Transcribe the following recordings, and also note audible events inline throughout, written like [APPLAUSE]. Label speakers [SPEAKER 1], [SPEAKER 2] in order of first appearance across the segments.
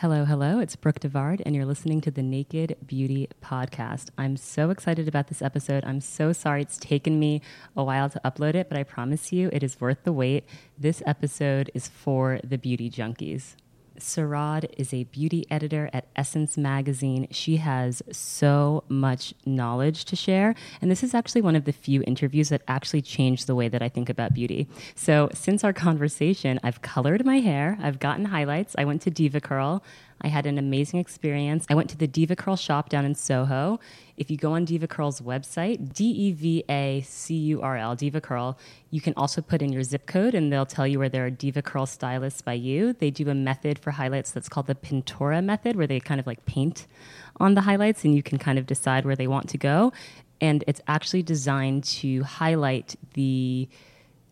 [SPEAKER 1] Hello, hello. It's Brooke Devard, and you're listening to the Naked Beauty Podcast. I'm so excited about this episode. I'm so sorry it's taken me a while to upload it, but I promise you it is worth the wait. This episode is for the beauty junkies. Saurabh is a beauty editor at Essence Magazine. She has so much knowledge to share. And this is actually one of the few interviews that actually changed the way that I think about beauty. So, since our conversation, I've colored my hair, I've gotten highlights, I went to DevaCurl. I had an amazing experience. I went to the DevaCurl shop down in Soho. If you go on DevaCurl's website, D E V A C U R L, DevaCurl, you can also put in your zip code and they'll tell you where there are DevaCurl stylists by you. They do a method for highlights that's called the Pintura method, where they kind of like paint on the highlights and you can kind of decide where they want to go. And it's actually designed to highlight the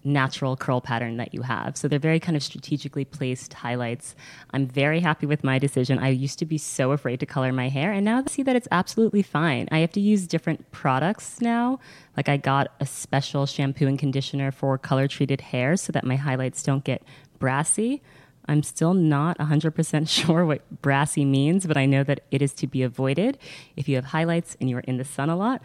[SPEAKER 1] natural curl pattern that you have. So they're very kind of strategically placed highlights. I'm very happy with my decision. I used to be so afraid to color my hair, and now I see that it's absolutely fine. I have to use different products now. Like I got a special shampoo and conditioner for color treated hair so that my highlights don't get brassy. I'm still not 100% [LAUGHS] sure what brassy means, but I know that it is to be avoided if you have highlights and you're in the sun a lot.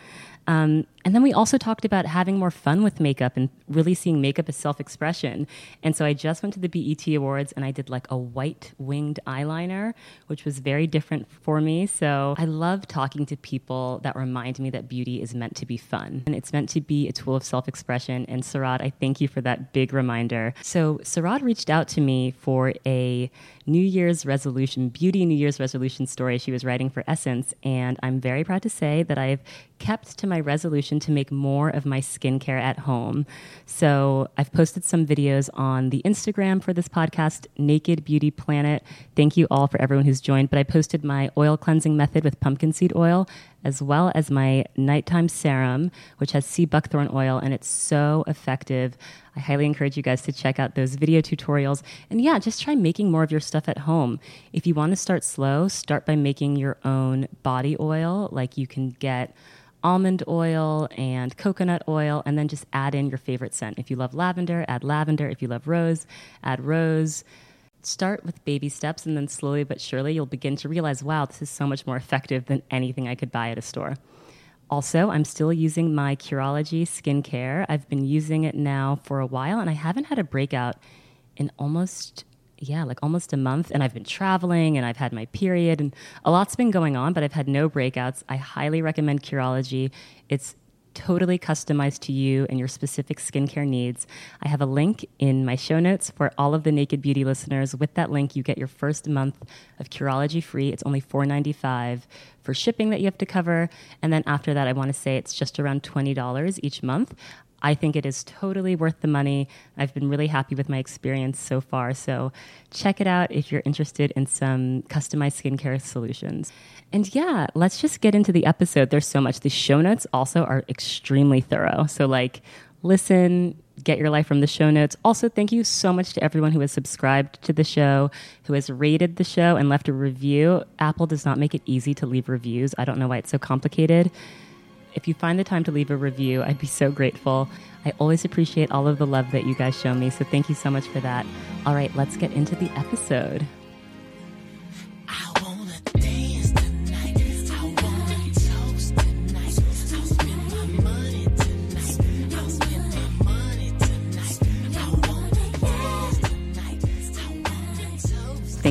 [SPEAKER 1] Um, and then we also talked about having more fun with makeup and really seeing makeup as self expression. And so I just went to the BET Awards and I did like a white winged eyeliner, which was very different for me. So I love talking to people that remind me that beauty is meant to be fun and it's meant to be a tool of self expression. And Sarad, I thank you for that big reminder. So Sarad reached out to me for a New Year's resolution, beauty New Year's resolution story she was writing for Essence. And I'm very proud to say that I've kept to my resolution to make more of my skincare at home. So I've posted some videos on the Instagram for this podcast, Naked Beauty Planet. Thank you all for everyone who's joined. But I posted my oil cleansing method with pumpkin seed oil as well as my nighttime serum, which has sea buckthorn oil, and it's so effective. I highly encourage you guys to check out those video tutorials. And yeah, just try making more of your stuff at home. If you want to start slow, start by making your own body oil. Like you can get almond oil and coconut oil, and then just add in your favorite scent. If you love lavender, add lavender. If you love rose, add rose start with baby steps and then slowly but surely you'll begin to realize wow this is so much more effective than anything i could buy at a store. Also i'm still using my curology skincare. I've been using it now for a while and i haven't had a breakout in almost yeah like almost a month and i've been traveling and i've had my period and a lot's been going on but i've had no breakouts. I highly recommend curology. It's totally customized to you and your specific skincare needs. I have a link in my show notes for all of the Naked Beauty listeners. With that link, you get your first month of Curology free. It's only $4.95 for shipping that you have to cover. And then after that, I want to say it's just around $20 each month. I think it is totally worth the money. I've been really happy with my experience so far. So check it out if you're interested in some customized skincare solutions. And yeah, let's just get into the episode. There's so much. The show notes also are extremely thorough. So, like, listen, get your life from the show notes. Also, thank you so much to everyone who has subscribed to the show, who has rated the show and left a review. Apple does not make it easy to leave reviews. I don't know why it's so complicated. If you find the time to leave a review, I'd be so grateful. I always appreciate all of the love that you guys show me, so thank you so much for that. All right, let's get into the episode.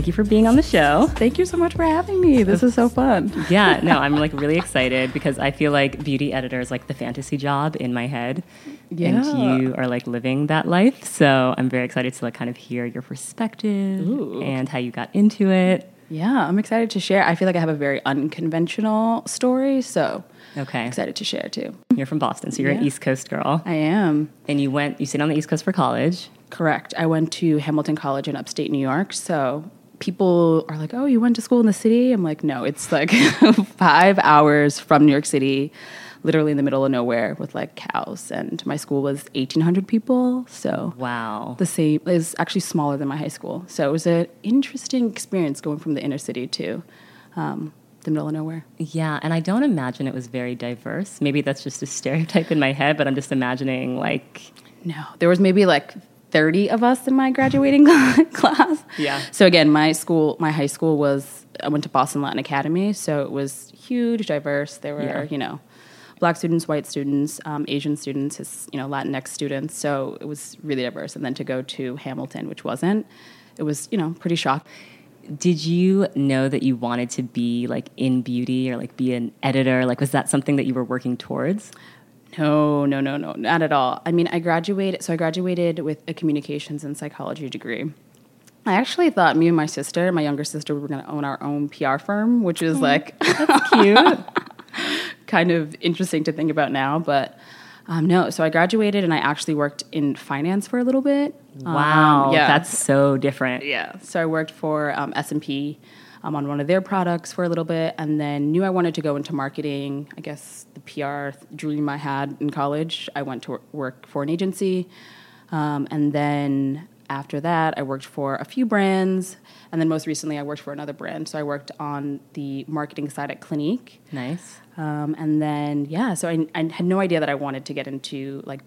[SPEAKER 1] You for being on the show.
[SPEAKER 2] Thank you so much for having me. This is so fun.
[SPEAKER 1] Yeah, no, [LAUGHS] I'm like really excited because I feel like beauty editor is like the fantasy job in my head.
[SPEAKER 2] Yeah.
[SPEAKER 1] And you are like living that life. So I'm very excited to like kind of hear your perspective
[SPEAKER 2] Ooh.
[SPEAKER 1] and how you got into it.
[SPEAKER 2] Yeah, I'm excited to share. I feel like I have a very unconventional story, so
[SPEAKER 1] Okay.
[SPEAKER 2] excited to share too.
[SPEAKER 1] You're from Boston, so you're an East Coast girl.
[SPEAKER 2] I am.
[SPEAKER 1] And you went, you stayed on the East Coast for college.
[SPEAKER 2] Correct. I went to Hamilton College in upstate New York, so people are like, "Oh, you went to school in the city?" I'm like, "No, it's like [LAUGHS] 5 hours from New York City." Literally in the middle of nowhere with like cows, and my school was 1,800 people. So
[SPEAKER 1] Wow.
[SPEAKER 2] the same is actually smaller than my high school. So it was an interesting experience going from the inner city to um, the middle of nowhere.
[SPEAKER 1] Yeah, and I don't imagine it was very diverse. Maybe that's just a stereotype in my head, but I'm just imagining like
[SPEAKER 2] No, there was maybe like 30 of us in my graduating [LAUGHS] class.
[SPEAKER 1] Yeah.
[SPEAKER 2] So again, my school, my high school was I went to Boston Latin Academy, so it was huge, diverse. There were
[SPEAKER 1] Yeah.
[SPEAKER 2] you know black students, white students, um, Asian students, his, you know Latinx students. So it was really diverse. And then to go to Hamilton, which wasn't, it was you know pretty shocking.
[SPEAKER 1] did you know that you wanted to be like in beauty or like be an editor? Like was that something that you were working towards?
[SPEAKER 2] No, no, no, no, not at all. I mean, I graduated, so I graduated with a communications and psychology degree. I actually thought me and my sister, my younger sister, we were going to own our own PR firm, which is like [LAUGHS]
[SPEAKER 1] Cute.
[SPEAKER 2] kind of interesting to think about now. But um, no, so I graduated and I actually worked in finance for a little bit.
[SPEAKER 1] wow.
[SPEAKER 2] Um, yeah,
[SPEAKER 1] That's so different.
[SPEAKER 2] yeah. So I worked for um, S and P um, on one of their products for a little bit, and then knew I wanted to go into marketing. I guess the PR dream I had in college. I went to work for an agency, um, and then after that, I worked for a few brands, and then most recently, I worked for another brand. So I worked on the marketing side at Clinique.
[SPEAKER 1] Nice.
[SPEAKER 2] Um, and then yeah, so I, I had no idea that I wanted to get into like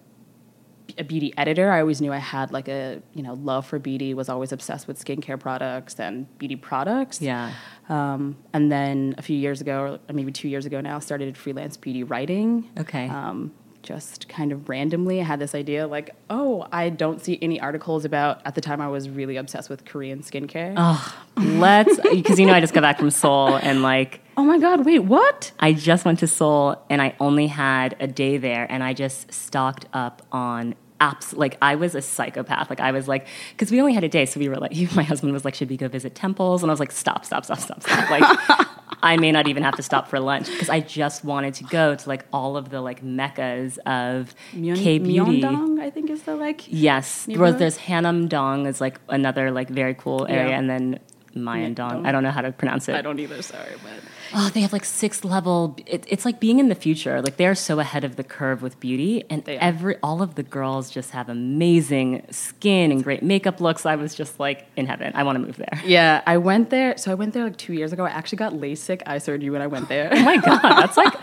[SPEAKER 2] a beauty editor. I always knew I had like a you know love for beauty. Was always obsessed with skincare products and beauty products.
[SPEAKER 1] Yeah.
[SPEAKER 2] Um, and then a few years ago, or maybe two years ago now, started freelance beauty writing.
[SPEAKER 1] Okay.
[SPEAKER 2] Um, just kind of randomly, I had this idea like, oh, I don't see any articles about. At the time, I was really obsessed with Korean skincare.
[SPEAKER 1] Oh, let's [LAUGHS] because you know I just got back from Seoul and like
[SPEAKER 2] oh my god, wait, what?
[SPEAKER 1] I just went to Seoul and I only had a day there and I just stocked up on apps. Like I was a psychopath. Like I was like, because we only had a day, so we were like, [LAUGHS] my husband was like, should we go visit temples? And I was like, stop, stop, stop, stop, stop. Like [LAUGHS] I may not even have to stop for lunch because I just wanted to go to like all of the like meccas of K beauty.
[SPEAKER 2] Myeongdong, I think is the like.
[SPEAKER 1] Yes,
[SPEAKER 2] Neighborhood?
[SPEAKER 1] there's Hannam-dong is like another like very cool area,
[SPEAKER 2] Yeah.
[SPEAKER 1] and then Myeongdong. I don't know how to pronounce it.
[SPEAKER 2] I don't either. Sorry, but
[SPEAKER 1] Oh, they have like six level. It, it's like being in the future. Like they're so ahead of the curve with beauty, and every all of the girls just have amazing skin and great makeup looks. I was just like in heaven. I want to move there.
[SPEAKER 2] yeah, I went there. So I went there like two years ago. I actually got LASIK eye surgery when I went there.
[SPEAKER 1] Oh my god, [LAUGHS] that's like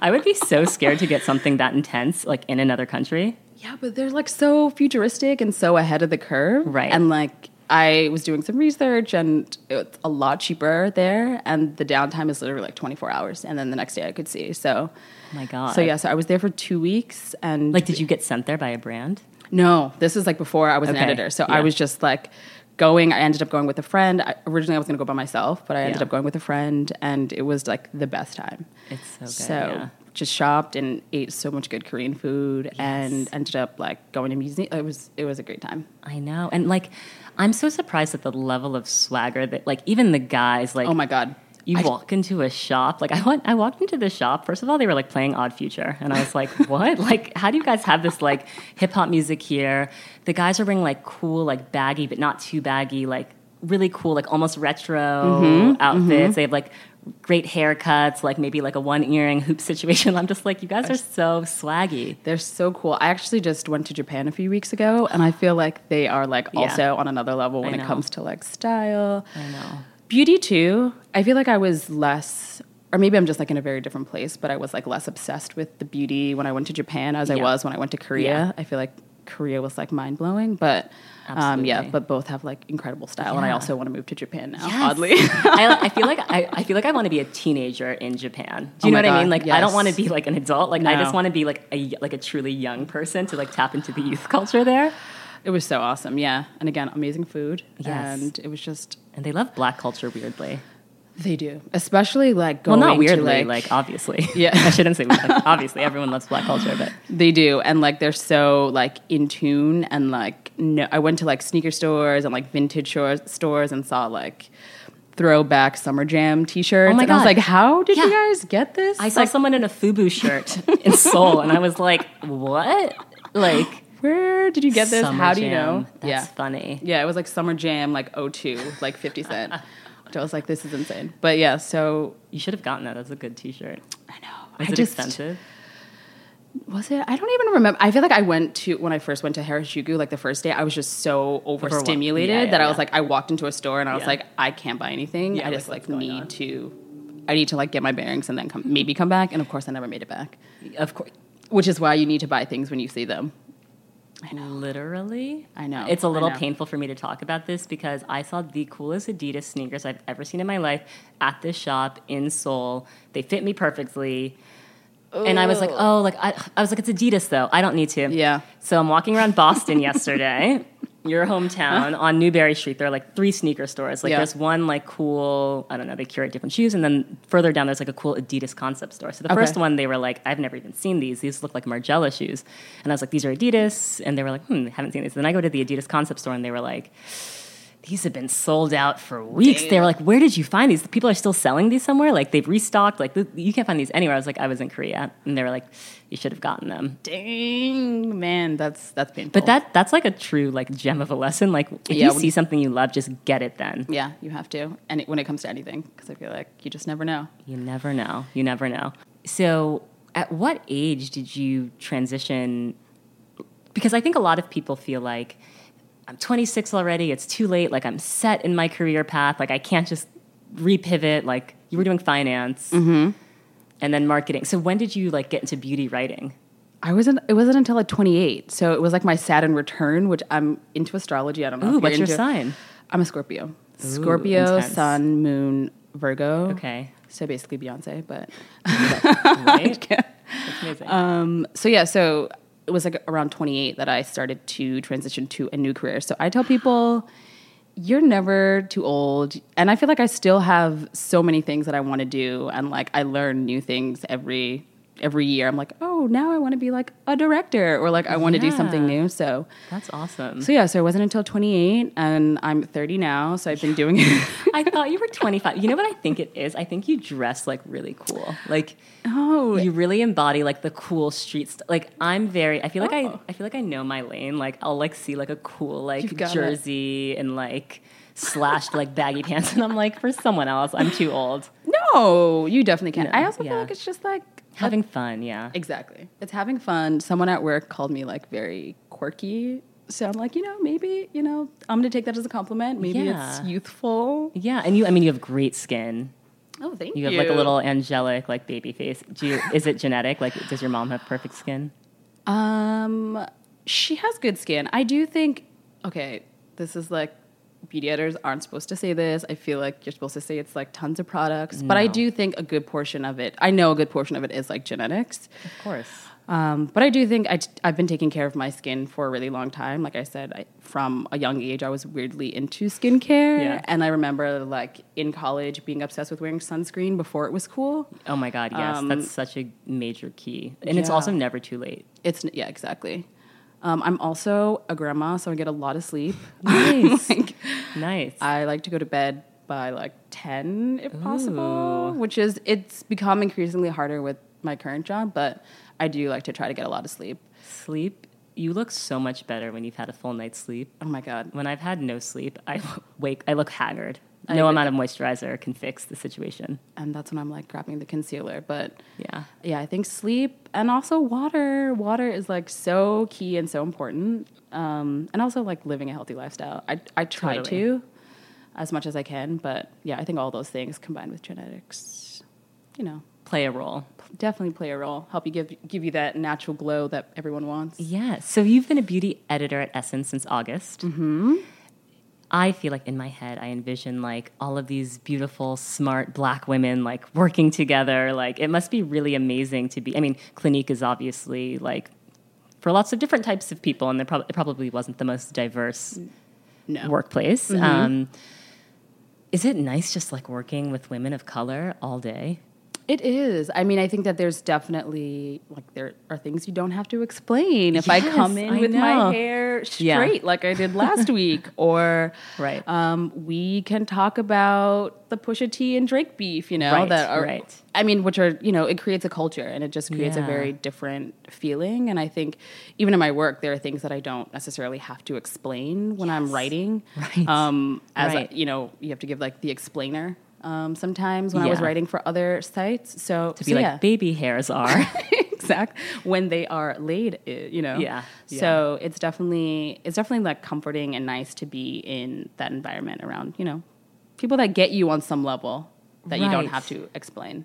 [SPEAKER 1] I would be so scared to get something that intense like in another country.
[SPEAKER 2] yeah, but they're like so futuristic and so ahead of the curve.
[SPEAKER 1] Right.
[SPEAKER 2] And like I was doing some research and it's a lot cheaper there. And the downtime is literally like 24 hours. And then the next day I could see. So,
[SPEAKER 1] Oh my god.
[SPEAKER 2] so yeah, so I was there for two weeks. And
[SPEAKER 1] Like, did you get sent there by a brand?
[SPEAKER 2] No, this is like before I was an editor. So
[SPEAKER 1] yeah.
[SPEAKER 2] I was just like going. I ended up going with a friend. I, originally, I was going to go by myself, but I ended
[SPEAKER 1] Yeah.
[SPEAKER 2] up going with a friend, and it was like the best time.
[SPEAKER 1] It's so good.
[SPEAKER 2] So
[SPEAKER 1] yeah.
[SPEAKER 2] just shopped and ate so much good Korean food, and ended up like going to museum. It was it was a great time.
[SPEAKER 1] I know, and like I'm so surprised at the level of swagger that like even the guys like
[SPEAKER 2] Oh my god.
[SPEAKER 1] You
[SPEAKER 2] I-
[SPEAKER 1] walk into a shop. Like I went, I walked into the shop. First of all, they were like playing Odd Future, and I was like, [LAUGHS] "What? Like, how do you guys have this like hip hop music here?" The guys are wearing like cool, like baggy, but not too baggy, like really cool, like almost retro
[SPEAKER 2] Mm-hmm,
[SPEAKER 1] outfits. They have like great haircuts, like maybe like a one earring hoop situation. [LAUGHS] I'm just like, you guys are so swaggy.
[SPEAKER 2] They're so cool. I actually just went to Japan a few weeks ago, and I feel like they are like
[SPEAKER 1] Yeah.
[SPEAKER 2] also on another level when it comes to like style.
[SPEAKER 1] I know.
[SPEAKER 2] Beauty too. I feel like I was less, or maybe I'm just like in a very different place, but I was like less obsessed with the beauty when I went to Japan as I was when I went to Korea.
[SPEAKER 1] Yeah.
[SPEAKER 2] I feel like Korea was like mind blowing, but um, yeah, but both have like incredible style, and I also want to move to Japan now.
[SPEAKER 1] Yes.
[SPEAKER 2] Oddly,
[SPEAKER 1] I, I [LAUGHS] feel like I, I feel like I want to be a teenager in Japan. Do you
[SPEAKER 2] Oh
[SPEAKER 1] know what I mean? Like I don't want to be like an adult. Like I just want to be like a like a truly young person to like tap into the youth culture there.
[SPEAKER 2] It was so awesome, yeah. And again, amazing food.
[SPEAKER 1] Yes.
[SPEAKER 2] And it was just
[SPEAKER 1] And they love black culture weirdly.
[SPEAKER 2] they do, especially like
[SPEAKER 1] Well,
[SPEAKER 2] going
[SPEAKER 1] not weirdly,
[SPEAKER 2] to
[SPEAKER 1] like, obviously. [LAUGHS]
[SPEAKER 2] Yeah.
[SPEAKER 1] I shouldn't say weirdly. obviously, everyone loves black culture, but
[SPEAKER 2] They do, and like they're so like in tune, and like no, I went to like sneaker stores and like vintage stores and saw like throwback summer jam T-shirts.
[SPEAKER 1] Oh my
[SPEAKER 2] and I was like, how did you guys get this?
[SPEAKER 1] I saw
[SPEAKER 2] like,
[SPEAKER 1] someone in a FUBU shirt in Seoul, and I was like, what? Like,
[SPEAKER 2] where did you get this?
[SPEAKER 1] Summer
[SPEAKER 2] how do you
[SPEAKER 1] Jam.
[SPEAKER 2] know?
[SPEAKER 1] That's
[SPEAKER 2] yeah,
[SPEAKER 1] funny.
[SPEAKER 2] yeah, it was like summer jam like 02, like Fifty Cent. [LAUGHS] Which I was like, this is insane. But yeah, so
[SPEAKER 1] You should have gotten that. That's a good T-shirt.
[SPEAKER 2] I know.
[SPEAKER 1] Was
[SPEAKER 2] I
[SPEAKER 1] it
[SPEAKER 2] just,
[SPEAKER 1] expensive?
[SPEAKER 2] Was it? I don't even remember. I feel like I went to when I first went to Harajuku, like the first day, I was just so overstimulated
[SPEAKER 1] Yeah, yeah,
[SPEAKER 2] that I was like, I walked into a store and I was
[SPEAKER 1] Yeah.
[SPEAKER 2] like, I can't buy anything.
[SPEAKER 1] Yeah,
[SPEAKER 2] I just like
[SPEAKER 1] going
[SPEAKER 2] need
[SPEAKER 1] on?
[SPEAKER 2] to, I need to like get my bearings and then come, maybe come back. And of course, I never made it back.
[SPEAKER 1] Of course.
[SPEAKER 2] Which is why you need to buy things when you see them. I know.
[SPEAKER 1] Literally.
[SPEAKER 2] I know,
[SPEAKER 1] It's a little painful for me to talk about this because I saw the coolest Adidas sneakers I've ever seen in my life at this shop in Seoul. They fit me perfectly. And I was like, oh, like I, I was like, it's Adidas though. I don't need to.
[SPEAKER 2] Yeah.
[SPEAKER 1] So I'm walking around Boston yesterday, [LAUGHS] your hometown, on Newbury Street. There are like three sneaker stores. Like
[SPEAKER 2] Yeah.
[SPEAKER 1] there's one like cool, I don't know, they curate different shoes, and then further down there's like a cool Adidas concept store. So the
[SPEAKER 2] Okay.
[SPEAKER 1] first one they were like, I've never even seen these. These look like Margiela shoes, and I was like, these are Adidas, and they were like, hmm, haven't seen these. And then I go to the Adidas concept store, and they were like. These have been sold out for weeks. They were like, "Where did you find these? People are still selling these somewhere. Like they've restocked. Like you can't find these anywhere." I was like, "I was in Korea," and they were like, "You should have gotten them."
[SPEAKER 2] Dang, man, that's, that's painful.
[SPEAKER 1] But that that's like a true like gem of a lesson. Like if
[SPEAKER 2] Yeah,
[SPEAKER 1] you see something you love, just get it then.
[SPEAKER 2] yeah, you have to. And it, when it comes to anything, because I feel like you just never know.
[SPEAKER 1] You never know. You never know. So at what age did you transition? Because I think a lot of people feel like I'm 26 already. It's too late. Like I'm set in my career path. Like I can't just repivot. Like you were doing finance and then marketing. So when did you like get into beauty writing?
[SPEAKER 2] I wasn't. It wasn't until like 28. So it was like my Saturn return, which I'm into astrology. I don't know.
[SPEAKER 1] Ooh, what's
[SPEAKER 2] you're
[SPEAKER 1] your
[SPEAKER 2] into-
[SPEAKER 1] sign?
[SPEAKER 2] I'm a Scorpio. Scorpio,
[SPEAKER 1] intense.
[SPEAKER 2] Sun, Moon, Virgo.
[SPEAKER 1] Okay.
[SPEAKER 2] So basically Beyonce, but
[SPEAKER 1] Right? [LAUGHS] That's amazing.
[SPEAKER 2] um, so yeah, so it was like around 28 that I started to transition to a new career. So I tell people, you're never too old, and I feel like I still have so many things that I want to do, and like I learn new things every every year. I'm like, oh, now I want to be like a director, or like I want to do something new. So
[SPEAKER 1] That's awesome.
[SPEAKER 2] so yeah, so it wasn't until 28, and I'm 30 now. So I've been doing it.
[SPEAKER 1] I thought you were 25. You know what I think it is? I think you dress like really cool. Like
[SPEAKER 2] oh,
[SPEAKER 1] you really embody like the cool street st- like I'm very I feel like I
[SPEAKER 2] Oh.
[SPEAKER 1] I feel like I know my lane. Like I'll like see like a cool like
[SPEAKER 2] You've it.
[SPEAKER 1] jersey and like slashed like baggy pants and I'm like for someone else I'm too old.
[SPEAKER 2] no, you definitely can.
[SPEAKER 1] No,
[SPEAKER 2] I also
[SPEAKER 1] yeah.
[SPEAKER 2] feel like it's just like
[SPEAKER 1] Having fun, yeah.
[SPEAKER 2] Exactly. It's having fun. Someone at work called me like very quirky. So I'm like, you know, maybe, you know, I'm going to take that as a compliment. Maybe
[SPEAKER 1] Yeah.
[SPEAKER 2] it's youthful.
[SPEAKER 1] Yeah, and you I mean you have great skin.
[SPEAKER 2] Oh, thank
[SPEAKER 1] You
[SPEAKER 2] you.
[SPEAKER 1] have like a little angelic like baby face. Do you is it genetic? Like does your mom have perfect skin?
[SPEAKER 2] Um, she has good skin. I do think, okay, this is like, beauty editors aren't supposed to say this. I feel like you're supposed to say it's like tons of products. But I do think a good portion of it, I know a good portion of it is like genetics.
[SPEAKER 1] Of course.
[SPEAKER 2] Um, but I do think I, have been taking care of my skin for a really long time. Like I said, I, from a young age, I was weirdly into skincare.
[SPEAKER 1] Yeah.
[SPEAKER 2] And I remember, like, in college, being obsessed with wearing sunscreen before it was cool.
[SPEAKER 1] Oh my god, yes.
[SPEAKER 2] Um,
[SPEAKER 1] That's such a major key. And it's also never too late.
[SPEAKER 2] It's, yeah, exactly. Um, I'm also a grandma, so I get a lot of sleep. [LAUGHS]
[SPEAKER 1] Nice.
[SPEAKER 2] like,
[SPEAKER 1] Nice.
[SPEAKER 2] I like to go to bed by like 10 if possible, which is, it's become increasingly harder with my current job, but I do like to try to get a lot of sleep.
[SPEAKER 1] Sleep, you look so much better when you've had a full night's sleep.
[SPEAKER 2] Oh my God.
[SPEAKER 1] When I've had no sleep, I [LAUGHS] wake, I look haggard.
[SPEAKER 2] I
[SPEAKER 1] No
[SPEAKER 2] would-
[SPEAKER 1] amount of moisturizer can fix the situation.
[SPEAKER 2] And that's when I'm like grabbing the concealer. But
[SPEAKER 1] Yeah.
[SPEAKER 2] Yeah, I think sleep and also water. Water is like so key and so important. Um, and also like living a healthy lifestyle. I, I try
[SPEAKER 1] Totally.
[SPEAKER 2] to as much as I can. But yeah, I think all those things combined with genetics, you know,
[SPEAKER 1] Play a role.
[SPEAKER 2] definitely play a role. Help you give, give you that natural glow that everyone wants.
[SPEAKER 1] Yeah. So you've been a beauty editor at Essence since August. Mm-hmm. I feel like in my head, I envision like all of these beautiful, smart black women like working together. Like it must be really amazing to be. I mean, Clinique is obviously like for lots of different types of people, and prob- it probably wasn't the most diverse
[SPEAKER 2] No.
[SPEAKER 1] workplace. Um, is it nice just like working with women of color all day?
[SPEAKER 2] It is. I mean, I think that there's definitely like there are things you don't have to explain. If I come in
[SPEAKER 1] I
[SPEAKER 2] with
[SPEAKER 1] know.
[SPEAKER 2] my hair
[SPEAKER 1] Yeah.
[SPEAKER 2] straight like I did last [LAUGHS] week, or
[SPEAKER 1] Right.
[SPEAKER 2] um, we can talk about the Pusha T and Drake beef. You know
[SPEAKER 1] Right,
[SPEAKER 2] that are.
[SPEAKER 1] right.
[SPEAKER 2] I mean, which are you know it creates a culture and it just creates a very different feeling. And I think even in my work, there are things that I don't necessarily have to explain when I'm writing.
[SPEAKER 1] Right.
[SPEAKER 2] Um, as
[SPEAKER 1] Right.
[SPEAKER 2] I, you know, you have to give like the explainer. Um, sometimes when I was writing for other sites, so
[SPEAKER 1] To
[SPEAKER 2] so
[SPEAKER 1] be like
[SPEAKER 2] yeah.
[SPEAKER 1] baby hairs are. [LAUGHS]
[SPEAKER 2] exact when they are laid you know
[SPEAKER 1] Yeah, yeah.
[SPEAKER 2] so it's definitely it's definitely like comforting and nice to be in that environment around you know people that get you on some level that you don't have to explain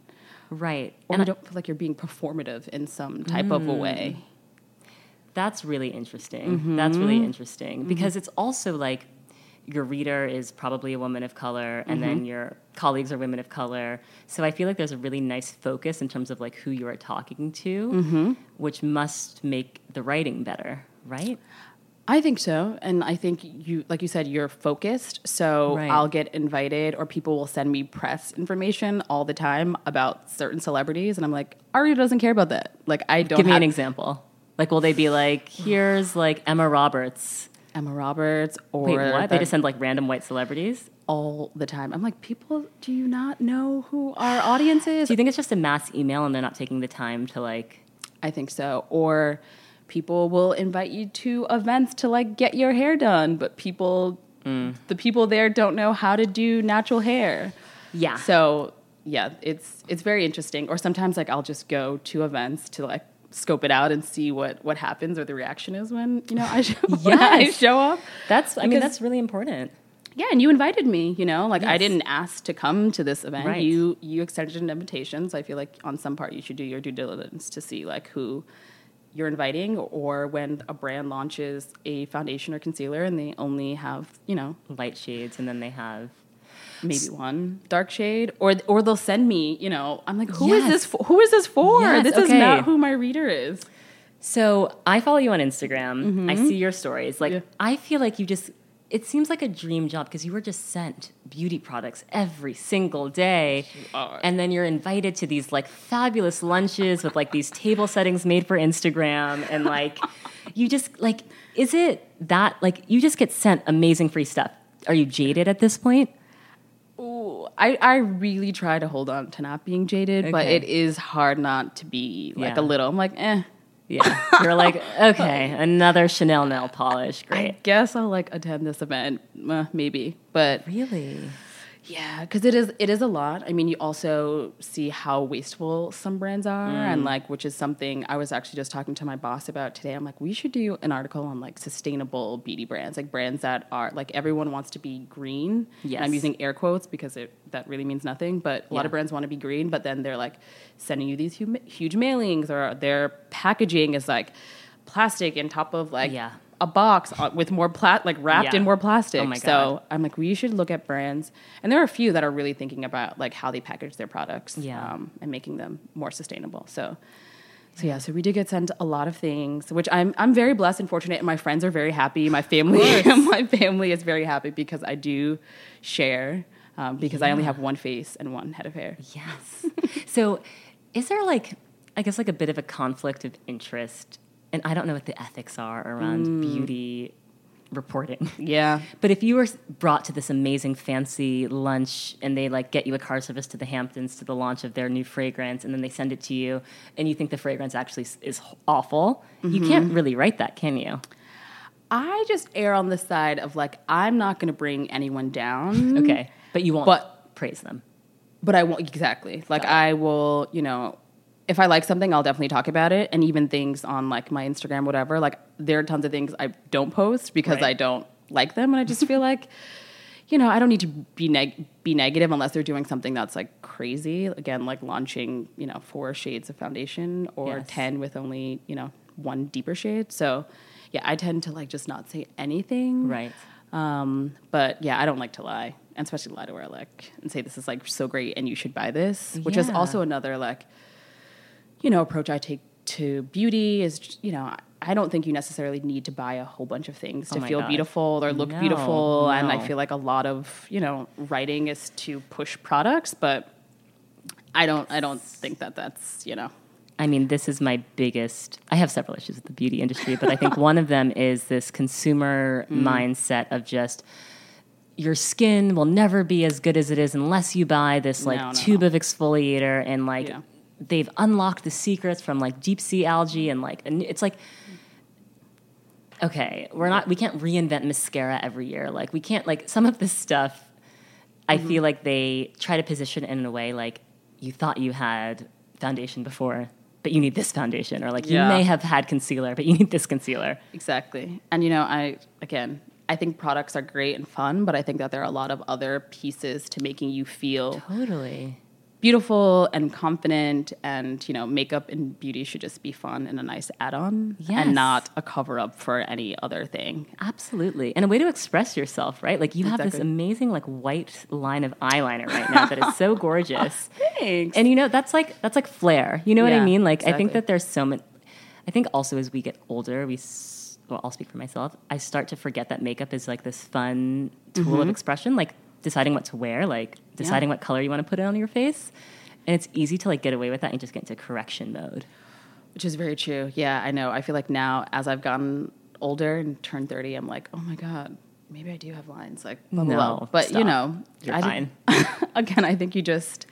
[SPEAKER 1] right.
[SPEAKER 2] or
[SPEAKER 1] And
[SPEAKER 2] you
[SPEAKER 1] I-
[SPEAKER 2] don't feel like you're being performative in some type of a mm. way
[SPEAKER 1] That's really interesting. Mm-hmm. That's really interesting mm-hmm. because it's also like your reader is probably a woman of color and then mm-hmm. your colleagues are women of color. So I feel like there's a really nice focus in terms of like who you are talking to, mm-hmm. which must make the writing better, right?
[SPEAKER 2] I think so. And I think you, like you said, you're focused. So
[SPEAKER 1] Right.
[SPEAKER 2] I'll get invited or people will send me press information all the time about certain celebrities. And I'm like, Aria doesn't care about that. Like, I don't
[SPEAKER 1] Give me
[SPEAKER 2] have
[SPEAKER 1] an example. Like, will they be like, here's like Emma Roberts?
[SPEAKER 2] Emma Roberts or
[SPEAKER 1] Wait, what? They just send like random white celebrities?
[SPEAKER 2] all the time. I'm like, people, do you not know who our audience is?
[SPEAKER 1] Do you think it's just a mass email and they're not taking the time to like,
[SPEAKER 2] I think so. Or people will invite you to events to like get your hair done, but people,
[SPEAKER 1] Mm.
[SPEAKER 2] the people there don't know how to do natural hair.
[SPEAKER 1] yeah.
[SPEAKER 2] So yeah, it's it's very interesting. Or sometimes like I'll just go to events to like scope it out and see what what happens or the reaction is when you know I [LAUGHS] show, when I show up.
[SPEAKER 1] that's, I mean, that's really important.
[SPEAKER 2] Yeah, and you invited me, you know, like I didn't ask to come to this event.
[SPEAKER 1] Right.
[SPEAKER 2] You you extended an invitation, so I feel like on some part you should do your due diligence to see like who you're inviting or when a brand launches a foundation or concealer and they only have, you know,
[SPEAKER 1] Light shades and then they have
[SPEAKER 2] maybe one dark shade or or they'll send me, you know, I'm like who is
[SPEAKER 1] Yes.
[SPEAKER 2] this for? who is this for?
[SPEAKER 1] Yes,
[SPEAKER 2] this is not who my reader is.
[SPEAKER 1] So I follow you on Instagram. Mm-hmm. I see your stories. Like
[SPEAKER 2] Yeah.
[SPEAKER 1] I feel like you just it seems like a dream job because you were just sent beauty products every single day. And then you're invited to these like fabulous lunches with like these table settings made for Instagram and like [LAUGHS] you just like is it that like you just get sent amazing free stuff. Are you jaded at this point?
[SPEAKER 2] I, I really try to hold on to not being jaded, but it is hard not to be like
[SPEAKER 1] Yeah.
[SPEAKER 2] a little. I'm like, eh,
[SPEAKER 1] Yeah. You're like, [LAUGHS] okay, another Chanel nail polish. Great.
[SPEAKER 2] I guess I'll like attend this event, uh, maybe. But
[SPEAKER 1] Really?
[SPEAKER 2] Yeah, because it is it is a lot. I mean, you also see how wasteful some brands are, and mm. like which is something I was actually just talking to my boss about today. I'm like, we should do an article on like sustainable beauty brands, like brands that are like everyone wants to be green. And
[SPEAKER 1] Yes.
[SPEAKER 2] I'm using air quotes because it that really means nothing, but a lot of brands want to be green, but then they're like sending you these huge, huge mailings, or their packaging is like plastic on top of like
[SPEAKER 1] Yeah.
[SPEAKER 2] A box with more plat like wrapped
[SPEAKER 1] Yeah.
[SPEAKER 2] in more plastic.
[SPEAKER 1] Oh my
[SPEAKER 2] So I'm like, we should look at brands, and there are a few that are really thinking about like how they package their products,
[SPEAKER 1] Yeah.
[SPEAKER 2] um, and making them more sustainable. So, so yeah, so we did get sent a lot of things, which I'm I'm very blessed and fortunate, and my friends are very happy. My family, [LAUGHS] my family is very happy because I do share. Um, because I only have one face and one head of hair.
[SPEAKER 1] Yes. [LAUGHS] so, is there like, I guess, like a bit of a conflict of interest? And I don't know what the ethics are around
[SPEAKER 2] Mm.
[SPEAKER 1] beauty reporting. [LAUGHS]
[SPEAKER 2] Yeah,
[SPEAKER 1] But if you were brought to this amazing fancy lunch and they like get you a car service to the Hamptons to the launch of their new fragrance and then they send it to you and you think the fragrance actually is awful, you
[SPEAKER 2] Mm-hmm.
[SPEAKER 1] can't really write that, can you?
[SPEAKER 2] I just err on the side of like I'm not going to bring anyone down.
[SPEAKER 1] Okay. But you won't
[SPEAKER 2] But-
[SPEAKER 1] praise them.
[SPEAKER 2] But I won't exactly. Like I will, you know, if I like something, I'll definitely talk about it. And even things on like my Instagram, whatever. Like there are tons of things I don't post because
[SPEAKER 1] Right.
[SPEAKER 2] I don't like them, and I just feel [LAUGHS] like, you know, I don't need to be neg- be negative unless they're doing something that's like crazy. Again, like launching, you know, four shades of foundation or
[SPEAKER 1] Yes.
[SPEAKER 2] ten with only you know one deeper shade. So yeah, I tend to like just not say anything.
[SPEAKER 1] Right.
[SPEAKER 2] Um, but yeah, I don't like to lie, and especially lie to where I like and say this is like so great and you should buy this, which is also another like, you know, approach I take to beauty is you know I don't think you necessarily need to buy a whole bunch of things to
[SPEAKER 1] Oh
[SPEAKER 2] feel
[SPEAKER 1] God.
[SPEAKER 2] beautiful or look
[SPEAKER 1] No,
[SPEAKER 2] beautiful. And I feel like a lot of you know writing is to push products, but I don't I don't think that that's you know
[SPEAKER 1] I mean, this is my biggest. I have several issues with the beauty industry, but I think one of them is this consumer [LAUGHS]
[SPEAKER 2] Mm.
[SPEAKER 1] mindset of just your skin will never be as good as it is unless you buy this like
[SPEAKER 2] No, no,
[SPEAKER 1] tube of exfoliator and like
[SPEAKER 2] Yeah.
[SPEAKER 1] They've unlocked the secrets from like deep sea algae and like and it's like okay, we're not we can't reinvent mascara every year. Like we can't like some of this stuff I
[SPEAKER 2] Mm-hmm.
[SPEAKER 1] feel like they try to position it in a way like you thought you had foundation before, but you need this foundation, or like you may have had concealer, but you need this concealer.
[SPEAKER 2] Exactly. And you know, I again, I think products are great and fun, but I think that there are a lot of other pieces to making you feel
[SPEAKER 1] Totally.
[SPEAKER 2] Beautiful and confident and you know, makeup and beauty should just be fun and a nice add-on
[SPEAKER 1] Yes.
[SPEAKER 2] and not a cover up for any other thing.
[SPEAKER 1] Absolutely. And a way to express yourself, right? Like you have this amazing like white line of eyeliner right now that is so [LAUGHS] gorgeous.
[SPEAKER 2] Oh, thanks.
[SPEAKER 1] And you know, that's like that's like flair. You know what I mean? Like I think that there's so much I think also as we get older, we s- well, I'll speak for myself. I start to forget that makeup is like this fun tool of mm-hmm. expression, like deciding what to wear, like deciding what color you want to put on your face. And it's easy to like get away with that and just get into correction mode.
[SPEAKER 2] Which is very true. Yeah, I know. I feel like now as I've gotten older and turned 30, I'm like, "Oh my god, maybe I do have lines." Like blah blah.
[SPEAKER 1] No,
[SPEAKER 2] blah. But
[SPEAKER 1] stop.
[SPEAKER 2] you know,
[SPEAKER 1] You're
[SPEAKER 2] I
[SPEAKER 1] fine. [LAUGHS]
[SPEAKER 2] again, I think you just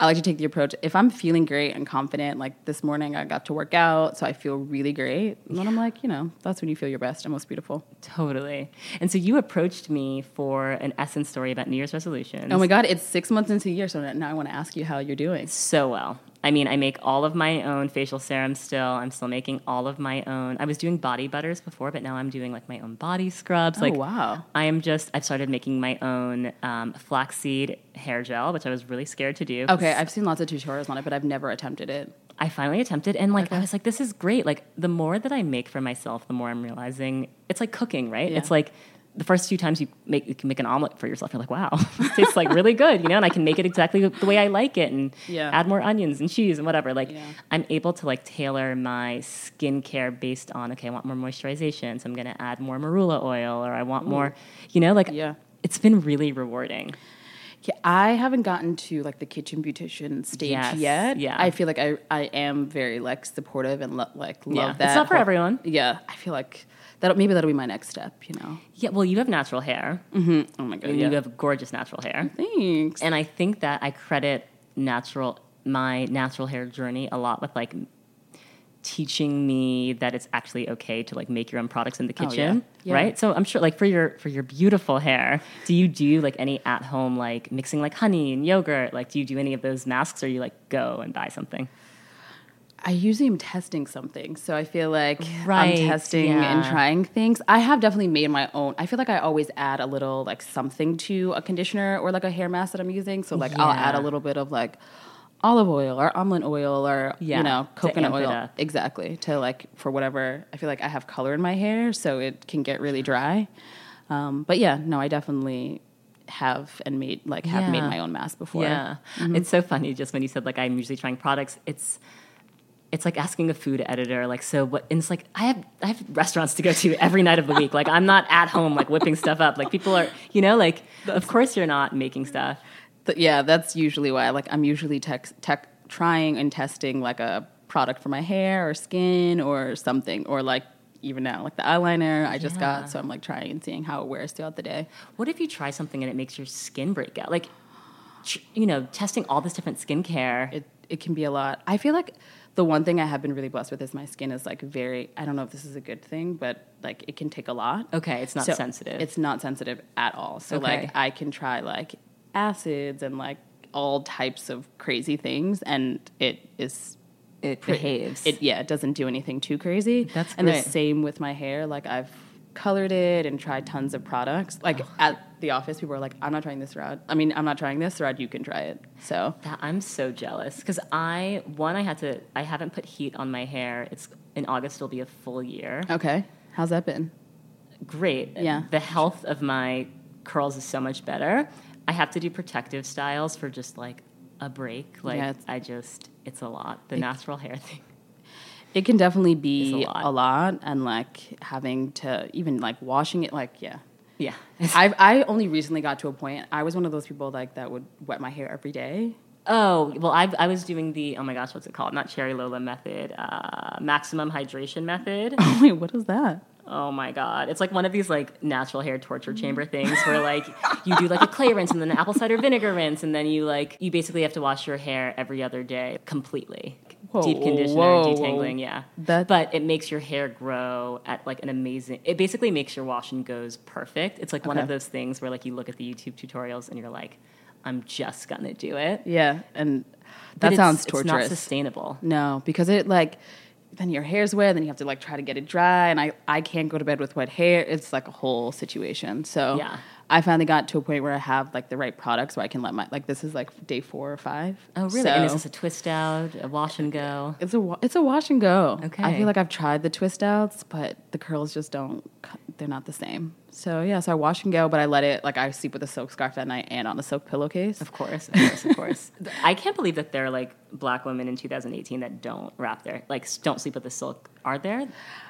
[SPEAKER 2] I like to take the approach if I'm feeling great and confident, like this morning I got to work out, so I feel really great. And then I'm like, you know, that's when you feel your best and most beautiful.
[SPEAKER 1] Totally. And so you approached me for an essence story about New Year's resolutions.
[SPEAKER 2] Oh my god, it's six months into the year, so now I want to ask you how you're doing.
[SPEAKER 1] so well. I mean, I make all of my own facial serums still. I'm still making all of my own. I was doing body butters before, but now I'm doing like my own body scrubs.
[SPEAKER 2] Oh,
[SPEAKER 1] like,
[SPEAKER 2] wow.
[SPEAKER 1] I am just. I've started making my own um, flaxseed hair gel, which I was really scared to do.
[SPEAKER 2] Okay, I've seen lots of tutorials on it, but I've never attempted it.
[SPEAKER 1] I finally attempted, and like I was like, this is great. Like the more that I make for myself, the more I'm realizing it's like cooking, right?
[SPEAKER 2] Yeah.
[SPEAKER 1] It's like the first few times you make you can make an omelet for yourself, you're like, wow, [LAUGHS] this tastes like really good, you know, and I can make it exactly the way I like it, and
[SPEAKER 2] Yeah.
[SPEAKER 1] add more onions and cheese and whatever. Like
[SPEAKER 2] Yeah.
[SPEAKER 1] I'm able to like tailor my skincare based on okay, I want more moisturization, so I'm gonna add more marula oil, or I want more, you know, like
[SPEAKER 2] Yeah.
[SPEAKER 1] it's been really rewarding.
[SPEAKER 2] Yeah, I haven't gotten to like the kitchen beautician stage
[SPEAKER 1] Yes,
[SPEAKER 2] yet.
[SPEAKER 1] yeah.
[SPEAKER 2] I feel like I, I am very like supportive and lo- like love
[SPEAKER 1] Yeah. It's
[SPEAKER 2] that.
[SPEAKER 1] not for
[SPEAKER 2] whole-
[SPEAKER 1] everyone.
[SPEAKER 2] Yeah, I feel like that maybe that'll be my next step. You know.
[SPEAKER 1] Yeah, well, you have natural hair, mm-hmm.
[SPEAKER 2] Oh my god. Yeah.
[SPEAKER 1] you have gorgeous natural hair.
[SPEAKER 2] Thanks.
[SPEAKER 1] and I think that I credit natural my natural hair journey a lot with like teaching me that it's actually okay to like make your own products in the
[SPEAKER 2] Oh, yeah.
[SPEAKER 1] kitchen
[SPEAKER 2] Yeah.
[SPEAKER 1] right so i'm sure like for your for your beautiful hair do you do like any at home like mixing like honey and yogurt like do you do any of those masks or you like go and buy something
[SPEAKER 2] I usually am testing something, so I feel like
[SPEAKER 1] Right,
[SPEAKER 2] I'm testing and trying things. I have definitely made my own. I feel like I always add a little like something to a conditioner or like a hair mask that I'm using. So like I'll add a little bit of like olive oil or almond oil or
[SPEAKER 1] Yeah,
[SPEAKER 2] you know coconut oil exactly to like for whatever. I feel like I have color in my hair, so it can get really dry. Um, but yeah, no, I definitely have and made like have made my own mask before.
[SPEAKER 1] Yeah, it's so funny. Just when you said like I'm usually trying products, it's it's like asking a food editor like so what. And it's like I have I have restaurants to go to every night of the week. Like I'm not at home like whipping stuff up. Like people are you know like of course you're not making stuff.
[SPEAKER 2] Th- yeah, that's usually why. Like, I'm usually tech, tech trying and testing like a product for my hair or skin or something, or like even now, like the eyeliner I just
[SPEAKER 1] Yeah.
[SPEAKER 2] got. So I'm like trying and seeing how it wears throughout the day.
[SPEAKER 1] What if you try something and it makes your skin break out? Like tr- you know testing all this different skincare.
[SPEAKER 2] It it can be a lot. I feel like the one thing I have been really blessed with is my skin is like very. I don't know if this is a good thing, but like it can take a lot.
[SPEAKER 1] Okay, it's not
[SPEAKER 2] So
[SPEAKER 1] sensitive.
[SPEAKER 2] It's not sensitive at all. So
[SPEAKER 1] Okay.
[SPEAKER 2] like I can try like acids and like all types of crazy things, and it is
[SPEAKER 1] it
[SPEAKER 2] pre-
[SPEAKER 1] behaves.
[SPEAKER 2] It yeah, it doesn't do anything too crazy.
[SPEAKER 1] That's
[SPEAKER 2] and the same with my hair. Like I've colored it and tried tons of products. Like oh. at the office, people are like, "I'm not trying this route. I mean, I'm not trying this route. You can try it." So
[SPEAKER 1] That I'm so jealous because I one I had to I haven't put heat on my hair. It's in August it'll be a full year.
[SPEAKER 2] okay, how's that been?
[SPEAKER 1] Great.
[SPEAKER 2] Yeah.
[SPEAKER 1] The health of my curls is so much better. I have to do protective styles for just like a break. Like
[SPEAKER 2] Yeah,
[SPEAKER 1] I just it's a lot. The natural hair thing.
[SPEAKER 2] It can definitely be
[SPEAKER 1] a lot.
[SPEAKER 2] a lot, and like having to even like washing it. Like yeah,
[SPEAKER 1] Yeah. [LAUGHS]
[SPEAKER 2] I I only recently got to a point. I was one of those people like that would wet my hair every day.
[SPEAKER 1] Oh well, I I was doing the oh my gosh, what's it called? Not Cherry Lola method, uh, maximum hydration method. [LAUGHS]
[SPEAKER 2] Wait, what is that?
[SPEAKER 1] Oh my god, it's like one of these like natural hair torture chamber things where like [LAUGHS] you do like a clay rinse and then an apple cider vinegar rinse, and then you like you basically have to wash your hair every other day completely.
[SPEAKER 2] Whoa,
[SPEAKER 1] Deep conditioner,
[SPEAKER 2] whoa,
[SPEAKER 1] detangling, yeah.
[SPEAKER 2] That-
[SPEAKER 1] but it makes your hair grow at like an amazing. It basically makes your wash and goes perfect. It's like one of those things where like you look at the YouTube tutorials and you're like, I'm just gonna do it.
[SPEAKER 2] Yeah, and that
[SPEAKER 1] it's-
[SPEAKER 2] sounds
[SPEAKER 1] It's
[SPEAKER 2] torturous.
[SPEAKER 1] not sustainable.
[SPEAKER 2] No, because it like then your hair's wet, then you have to like try to get it dry, and I I can't go to bed with wet hair. It's like a whole situation. So
[SPEAKER 1] Yeah.
[SPEAKER 2] I finally got to a point where I have like the right products where I can let my like this is like day four or five.
[SPEAKER 1] Oh really?
[SPEAKER 2] So
[SPEAKER 1] and is this a twist out, a wash and go?
[SPEAKER 2] it's a it's a wash and go.
[SPEAKER 1] Okay.
[SPEAKER 2] I feel like I've tried the twist outs, but the curls just don't. They're not the same. So yeah, so I wash and go, but I let it like I sleep with a silk scarf at night and on the silk pillowcase.
[SPEAKER 1] Of course, of course, of course. [LAUGHS] I can't believe that there are like black women in 2018 that don't wrap their like don't sleep with the silk. Are there?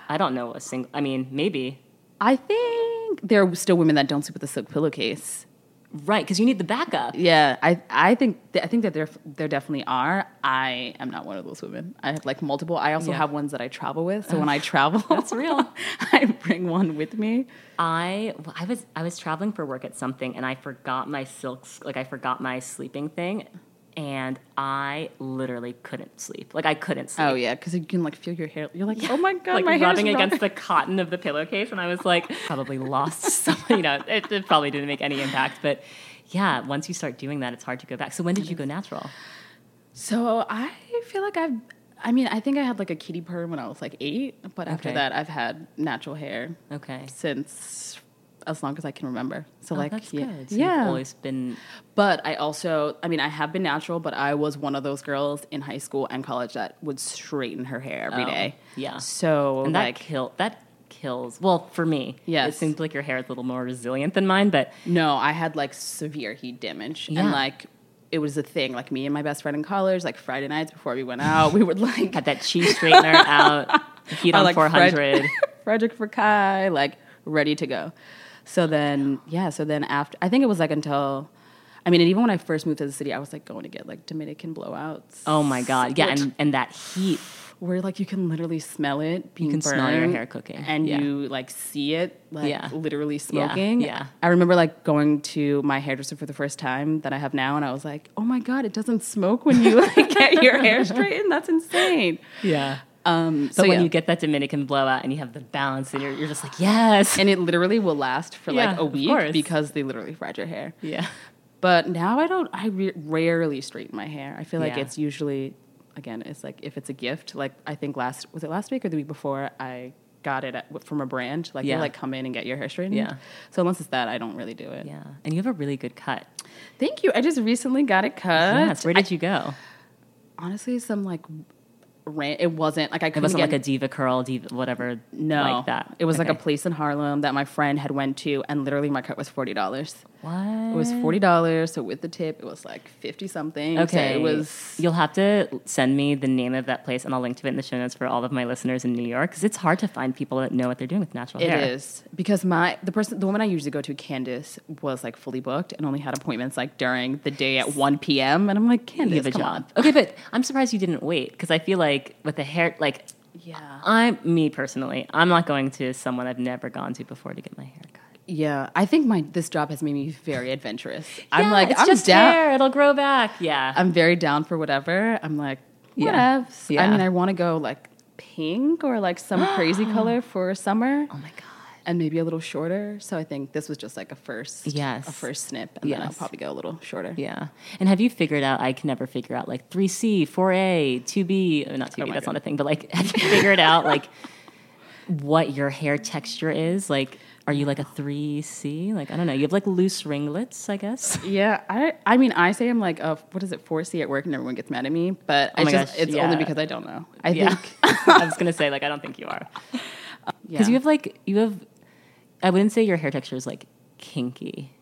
[SPEAKER 1] I don't know a single. I mean, maybe
[SPEAKER 2] I think there are still women that don't sleep with a silk pillowcase.
[SPEAKER 1] right because you need the backup.
[SPEAKER 2] Yeah, I I think th- I think that there there definitely are. I am not one of those women. I have like multiple. I also
[SPEAKER 1] Yeah.
[SPEAKER 2] have ones that I travel with. So when I travel, [LAUGHS]
[SPEAKER 1] That's real. [LAUGHS]
[SPEAKER 2] I bring one with me.
[SPEAKER 1] I well, I was I was traveling for work at something and I forgot my silks like I forgot my sleeping thing, and I literally couldn't sleep. Like I couldn't oh, sleep.
[SPEAKER 2] Oh yeah, because you can like feel your hair. You're like, oh my god,
[SPEAKER 1] like
[SPEAKER 2] my hair's
[SPEAKER 1] rubbing against the [LAUGHS] cotton of the pillowcase, and I was like, probably lost [LAUGHS] some. You know, it, it probably didn't make any impact, but yeah, once you start doing that, it's hard to go back. So when did you go natural?
[SPEAKER 2] So I feel like I've. I mean, I think I had like a kitty perm when I was like eight, but after that, I've had natural hair
[SPEAKER 1] Okay,
[SPEAKER 2] since as long as I can remember. So
[SPEAKER 1] oh,
[SPEAKER 2] like, yeah.
[SPEAKER 1] So
[SPEAKER 2] yeah.
[SPEAKER 1] always been
[SPEAKER 2] But I also, I mean, I have been natural, but I was one of those girls in high school and college that would straighten her hair every
[SPEAKER 1] Oh,
[SPEAKER 2] day.
[SPEAKER 1] yeah.
[SPEAKER 2] So
[SPEAKER 1] and that
[SPEAKER 2] like,
[SPEAKER 1] kill that kills. Well, for me,
[SPEAKER 2] Yes.
[SPEAKER 1] it seems like your hair is a little more resilient than mine, but
[SPEAKER 2] no, I had like severe heat damage,
[SPEAKER 1] Yeah.
[SPEAKER 2] and like it was a thing. Like me and my best friend in college, like Friday nights before we went out, we would like
[SPEAKER 1] had that cheese straightener out, [LAUGHS] heat on
[SPEAKER 2] like
[SPEAKER 1] four hundred. [LAUGHS]
[SPEAKER 2] Frederic Fekkai, like ready to go. So then, yeah. So then after, I think it was like until, I mean, and even when I first moved to the city, I was like going to get like Dominican blowouts.
[SPEAKER 1] Oh my god, yeah, and and that heat.
[SPEAKER 2] where like you can literally smell it. Being
[SPEAKER 1] can smell your hair cooking.
[SPEAKER 2] and
[SPEAKER 1] Yeah.
[SPEAKER 2] you like see it, like
[SPEAKER 1] Yeah.
[SPEAKER 2] literally smoking.
[SPEAKER 1] yeah.
[SPEAKER 2] I remember like going to my hairdresser for the first time that I have now, and I was like, "Oh my god, it doesn't smoke when you like get your hair [LAUGHS] straightened. That's insane."
[SPEAKER 1] Yeah.
[SPEAKER 2] Um,
[SPEAKER 1] But
[SPEAKER 2] so
[SPEAKER 1] when
[SPEAKER 2] yeah.
[SPEAKER 1] you get that Dominican blowout and you have the balance, and you're, you're just like, yes.
[SPEAKER 2] and it literally will last for
[SPEAKER 1] Yeah,
[SPEAKER 2] like a week because they literally fried your hair.
[SPEAKER 1] yeah.
[SPEAKER 2] But now I don't. I re- rarely straighten my hair. I feel like
[SPEAKER 1] Yeah.
[SPEAKER 2] it's usually, again, it's like if it's a gift. Like I think last was it last week or the week before I got it at, from a brand. Like
[SPEAKER 1] Yeah.
[SPEAKER 2] they like come in and get your hair straightened.
[SPEAKER 1] Yeah.
[SPEAKER 2] So unless it's that, I don't really do it.
[SPEAKER 1] Yeah. And you have a really good cut.
[SPEAKER 2] Thank you. I just recently got it cut.
[SPEAKER 1] Yes. Where did you go?
[SPEAKER 2] Honestly, some like. Ran- it wasn't like I couldn't
[SPEAKER 1] wasn't
[SPEAKER 2] get
[SPEAKER 1] like a DevaCurl, diva whatever.
[SPEAKER 2] no
[SPEAKER 1] like that.
[SPEAKER 2] It was like a place in Harlem that my friend had went to, and literally my cut was forty dollars.
[SPEAKER 1] What?
[SPEAKER 2] It was forty dollars, so with the tip, it was like fifty something. So
[SPEAKER 1] Okay.
[SPEAKER 2] it was.
[SPEAKER 1] You'll have to send me the name of that place, and I'll link to it in the show notes for all of my listeners in New York, because it's hard to find people that know what they're doing with natural
[SPEAKER 2] It
[SPEAKER 1] hair.
[SPEAKER 2] is because my the person the woman I usually go to, Candace, was like fully booked and only had appointments like during the day at one p.m. And I'm like, Candace,
[SPEAKER 1] You have a
[SPEAKER 2] come
[SPEAKER 1] job. Okay, but I'm surprised you didn't wait, because I feel like with the hair, like.
[SPEAKER 2] Yeah,
[SPEAKER 1] I'm me personally, I'm not going to someone I've never gone to before to get my hair cut.
[SPEAKER 2] Yeah. I think my this job has made me very adventurous. [LAUGHS] I'm
[SPEAKER 1] Yeah,
[SPEAKER 2] like,
[SPEAKER 1] it's
[SPEAKER 2] I'm
[SPEAKER 1] just
[SPEAKER 2] down.
[SPEAKER 1] hair; it'll grow back. Yeah,
[SPEAKER 2] I'm very down for whatever. I'm like,
[SPEAKER 1] Yeah.
[SPEAKER 2] whatever.
[SPEAKER 1] Yeah.
[SPEAKER 2] I mean, I want to go like pink or like some [GASPS] crazy color for summer.
[SPEAKER 1] oh my god.
[SPEAKER 2] and maybe a little shorter. So I think this was just like a first,
[SPEAKER 1] Yes.
[SPEAKER 2] a first snip, and then I'll probably go a little shorter.
[SPEAKER 1] Yeah. And have you figured out? I can never figure out like 3C, 4A, 2B, uh, not 2B,
[SPEAKER 2] Oh
[SPEAKER 1] that's
[SPEAKER 2] God.
[SPEAKER 1] not a thing, but like, [LAUGHS] have you figured out like what your hair texture is? Like, are you like a 3C? Like, I don't know. You have like loose ringlets, I guess. [LAUGHS]
[SPEAKER 2] Yeah, I I mean I say I'm like a what is it 4C at work and everyone gets mad at me, but
[SPEAKER 1] Oh
[SPEAKER 2] it's
[SPEAKER 1] my
[SPEAKER 2] just
[SPEAKER 1] gosh,
[SPEAKER 2] it's only because I don't know. I
[SPEAKER 1] yeah.
[SPEAKER 2] think [LAUGHS]
[SPEAKER 1] I was going to say, like, I don't think you are. [LAUGHS]
[SPEAKER 2] yeah.
[SPEAKER 1] Because you have like, you have, I wouldn't say your hair texture is like kinky.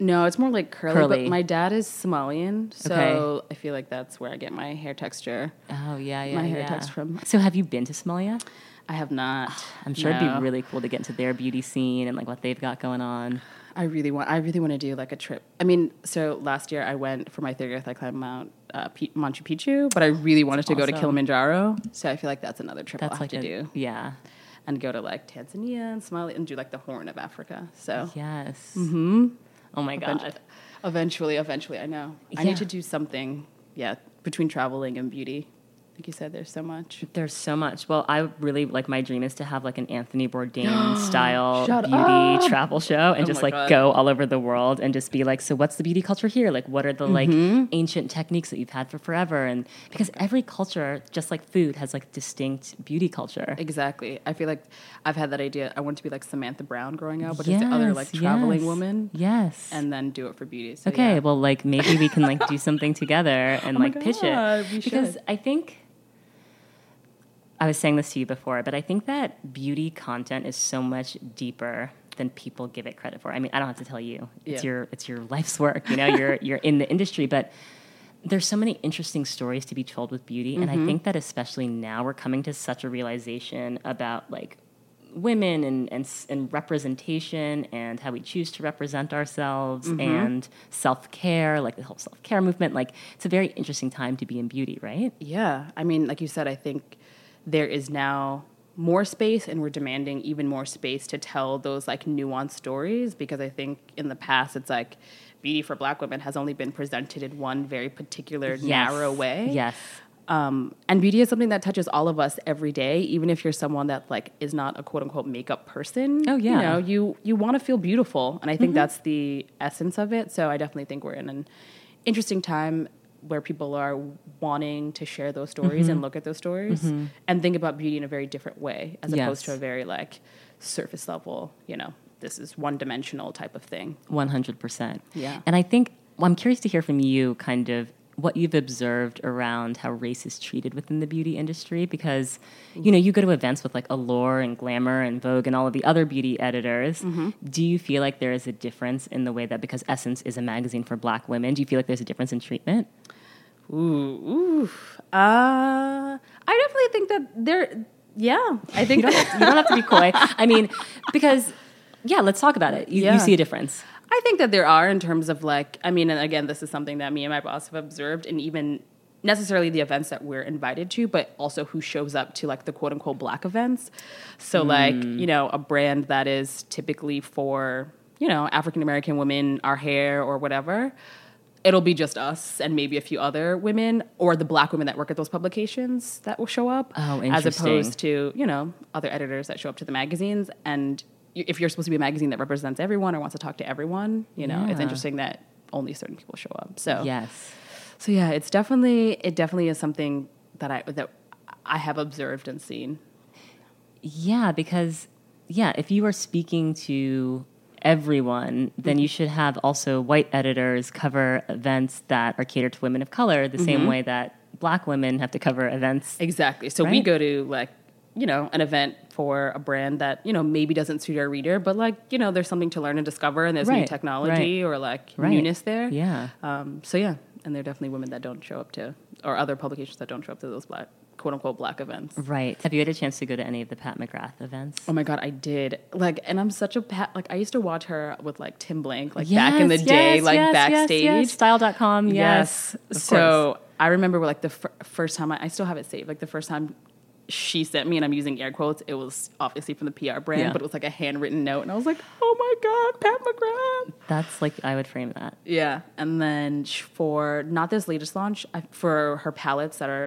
[SPEAKER 2] No, it's more like curly,
[SPEAKER 1] Curly.
[SPEAKER 2] But my dad is Somalian, so
[SPEAKER 1] Okay.
[SPEAKER 2] I feel like that's where I get my hair texture.
[SPEAKER 1] Oh yeah, yeah.
[SPEAKER 2] My hair
[SPEAKER 1] yeah.
[SPEAKER 2] texture from.
[SPEAKER 1] So have you been to Somalia?
[SPEAKER 2] I have not. [SIGHS]
[SPEAKER 1] I'm sure it'd be really cool to get into their beauty scene and like what they've got going on.
[SPEAKER 2] I really want. I really want to do like a trip. I mean, so last year I went for my 30th. I climbed Mount uh, P- Machu Picchu, but I really wanted to go to. Kilimanjaro. So I feel like that's another trip
[SPEAKER 1] That's
[SPEAKER 2] I'll have
[SPEAKER 1] like
[SPEAKER 2] to
[SPEAKER 1] a,
[SPEAKER 2] do,
[SPEAKER 1] yeah.
[SPEAKER 2] and go to like Tanzania and Somalia and do like the Horn of Africa. So
[SPEAKER 1] Yes. Mm-hmm. Oh my god.
[SPEAKER 2] Eventually, eventually, eventually, I know. I need to do something. Yeah, between traveling and beauty. Like you said, there's so much.
[SPEAKER 1] There's so much. Well, I really like my dream is to have like an Anthony Bourdain [GASPS] style
[SPEAKER 2] Shut
[SPEAKER 1] beauty
[SPEAKER 2] up.
[SPEAKER 1] travel show and
[SPEAKER 2] Oh
[SPEAKER 1] just like
[SPEAKER 2] God.
[SPEAKER 1] go all over the world and just be like, so what's the beauty culture here? Like, what are the like
[SPEAKER 2] Mm-hmm.
[SPEAKER 1] ancient techniques that you've had for forever? And because every culture, just like food, has like distinct beauty culture.
[SPEAKER 2] Exactly. I feel like I've had that idea. I want to be like Samantha Brown growing up, but just the other like traveling
[SPEAKER 1] yes,
[SPEAKER 2] woman,
[SPEAKER 1] Yes.
[SPEAKER 2] and then do it for beauty. So,
[SPEAKER 1] okay,
[SPEAKER 2] yeah.
[SPEAKER 1] well, like maybe we can like do something together [LAUGHS] and
[SPEAKER 2] Oh my
[SPEAKER 1] like pitch it
[SPEAKER 2] we
[SPEAKER 1] because
[SPEAKER 2] should.
[SPEAKER 1] I think I was saying this to you before, but I think that beauty content is so much deeper than people give it credit for. I mean, I don't have to tell you; it's
[SPEAKER 2] Yeah.
[SPEAKER 1] your it's your life's work. You know, you're you're in the industry, but there's so many interesting stories to be told with beauty, and I mm-hmm. think that especially now we're coming to such a realization about like women and, and, and representation and how we choose to represent ourselves mm-hmm. and self-care like the whole self-care movement like it's a very interesting time to be in beauty right
[SPEAKER 2] Yeah, I mean, like you said, I think there is now more space, and we're demanding even more space to tell those like nuanced stories. Because I think in the past, it's like beauty for Black women has only been presented in one very particular narrow way.
[SPEAKER 1] yes
[SPEAKER 2] Um, and beauty is something that touches all of us every day, even if you're someone that like is not a quote unquote makeup person.
[SPEAKER 1] Oh, yeah.
[SPEAKER 2] you know, you you want to feel beautiful, and I think that's the essence of it. So I definitely think we're in an interesting time where people are wanting to share those stories and look at those stories and think about beauty in a very different way, as opposed to a very like surface level. You know, this is one dimensional type of thing.
[SPEAKER 1] 100%
[SPEAKER 2] Yeah.
[SPEAKER 1] and i think well, i'm curious to hear from you kind of what you've observed around how race is treated within the beauty industry because you know you go to events with like allure and glamour and vogue and all of the other beauty editors
[SPEAKER 2] Mm-hmm.
[SPEAKER 1] do you feel like there is a difference in the way that because essence is a magazine for black women do you feel like there's a difference in treatment
[SPEAKER 2] Ooh, ooh. Uh, I definitely think that there. Yeah, I think
[SPEAKER 1] you don't, have to, you don't have to be coy i mean because yeah let's talk about it you,
[SPEAKER 2] Yeah.
[SPEAKER 1] you see a difference
[SPEAKER 2] I think that there are in terms of like, I mean, and again, this is something that me and my boss have observed, and even necessarily the events that we're invited to, but also who shows up to like the quote unquote black events. So, like, you know, a brand that is typically for, you know, African American women, our hair or whatever. It'll be just us and maybe a few other women, or the black women that work at those publications that will show up,
[SPEAKER 1] Oh,
[SPEAKER 2] as opposed to you know other editors that show up to the magazines. And if you're supposed to be a magazine that represents everyone or wants to talk to everyone you know it's interesting that only certain people show up. So
[SPEAKER 1] yes.
[SPEAKER 2] so yeah it's definitely it definitely is something that i that i have observed and seen.
[SPEAKER 1] Yeah, because yeah, if you are speaking to everyone, then you should have also white editors cover events that are catered to women of color the same way that black women have to cover events.
[SPEAKER 2] exactly. So we go to like you know an event for a brand that you know maybe doesn't suit our reader but like you know there's something to learn and discover and there's new
[SPEAKER 1] Right,
[SPEAKER 2] technology or like
[SPEAKER 1] Right.
[SPEAKER 2] newness there.
[SPEAKER 1] Yeah.
[SPEAKER 2] Um, so yeah, and there are definitely women that don't show up to, or other publications that don't show up to those black, quote unquote, black events.
[SPEAKER 1] Right. Have you had a chance to go to any of the Pat McGrath events?
[SPEAKER 2] Oh my god, I did. Like, and I'm such a pat. Like, I used to watch her with like Tim Blank, like back in the
[SPEAKER 1] Yes,
[SPEAKER 2] day, like
[SPEAKER 1] yes, yes,
[SPEAKER 2] backstage.
[SPEAKER 1] yes. Style.com. Yes. course.
[SPEAKER 2] So I remember like the fir- first time I, I still have it saved. Like the first time she sent me, and I'm using air quotes. It was obviously from the PR brand,
[SPEAKER 1] Yeah.
[SPEAKER 2] but it was like a handwritten note, and I was like, oh my god, Pat McGrath.
[SPEAKER 1] that's like, I would frame that.
[SPEAKER 2] Yeah, and then for not this latest launch, I- for her palettes that are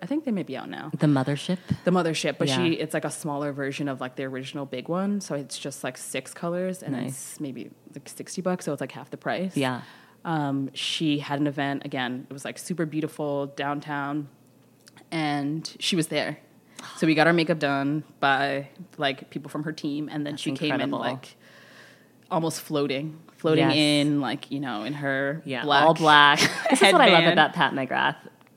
[SPEAKER 2] I think they may be out now.
[SPEAKER 1] The mothership?
[SPEAKER 2] The mothership, but
[SPEAKER 1] Yeah.
[SPEAKER 2] she it's like a smaller version of like the original big one. So it's just like six colors and
[SPEAKER 1] Nice.
[SPEAKER 2] it's maybe like sixty bucks, so it's like half the price.
[SPEAKER 1] Yeah.
[SPEAKER 2] Um, she had an event again. It was like super beautiful downtown, and she was there. So we got our makeup done by like people from her team, and then
[SPEAKER 1] That's
[SPEAKER 2] she came in like almost floating, floating
[SPEAKER 1] Yes.
[SPEAKER 2] in like you know in her
[SPEAKER 1] Yeah,
[SPEAKER 2] black
[SPEAKER 1] all black. [LAUGHS] this is what I love about Pat McGrath.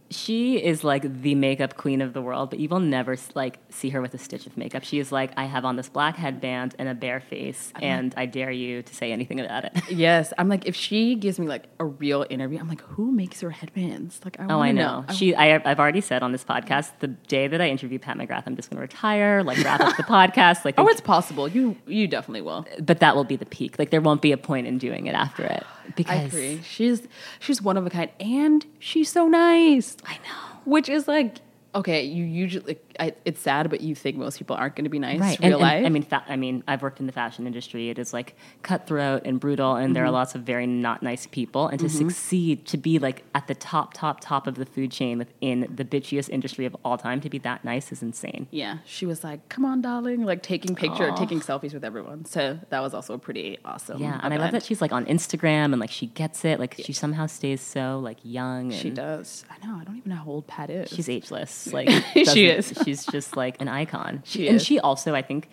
[SPEAKER 1] She is like the makeup queen of the world, but you will never like see her with a stitch of makeup. She is like, I have on this black headband and a bare face, uh-huh. and I dare you to say anything about it. [LAUGHS]
[SPEAKER 2] Yes, I'm like if she gives me like a real interview, I'm like, who makes her headbands? Like, I
[SPEAKER 1] Oh, I
[SPEAKER 2] wanna
[SPEAKER 1] know. She, I, I've already said on this podcast, the day that I interview Pat McGrath, I'm just going to retire, like wrap up the [LAUGHS] podcast, like,
[SPEAKER 2] oh, it's possible. You you definitely will.
[SPEAKER 1] but that will be the peak. Like, there won't be a point in doing it after it because
[SPEAKER 2] I agree. She's she's one of a kind, and she's so nice.
[SPEAKER 1] I know.
[SPEAKER 2] Which is like okay. You usually I, it's sad, but you think most people aren't going to be nice
[SPEAKER 1] right
[SPEAKER 2] real
[SPEAKER 1] and,
[SPEAKER 2] life.
[SPEAKER 1] and, i mean fa- i mean i've worked in the fashion industry it is like cutthroat and brutal and
[SPEAKER 2] Mm-hmm.
[SPEAKER 1] there are lots of very not nice people and to succeed to be like at the top top top of the food chain within the bitchiest industry of all time to be that nice is insane
[SPEAKER 2] yeah, she was like, "Come on, darling," like taking picture, taking selfies with everyone. So that was also pretty awesome.
[SPEAKER 1] yeah and i love that she's like on instagram and like she gets it like she somehow stays so like young and
[SPEAKER 2] she does. I know. I don't even know how old Pat is.
[SPEAKER 1] she's ageless like [LAUGHS]
[SPEAKER 2] She is. [LAUGHS]
[SPEAKER 1] she's just like an icon
[SPEAKER 2] She
[SPEAKER 1] and
[SPEAKER 2] is.
[SPEAKER 1] she also i think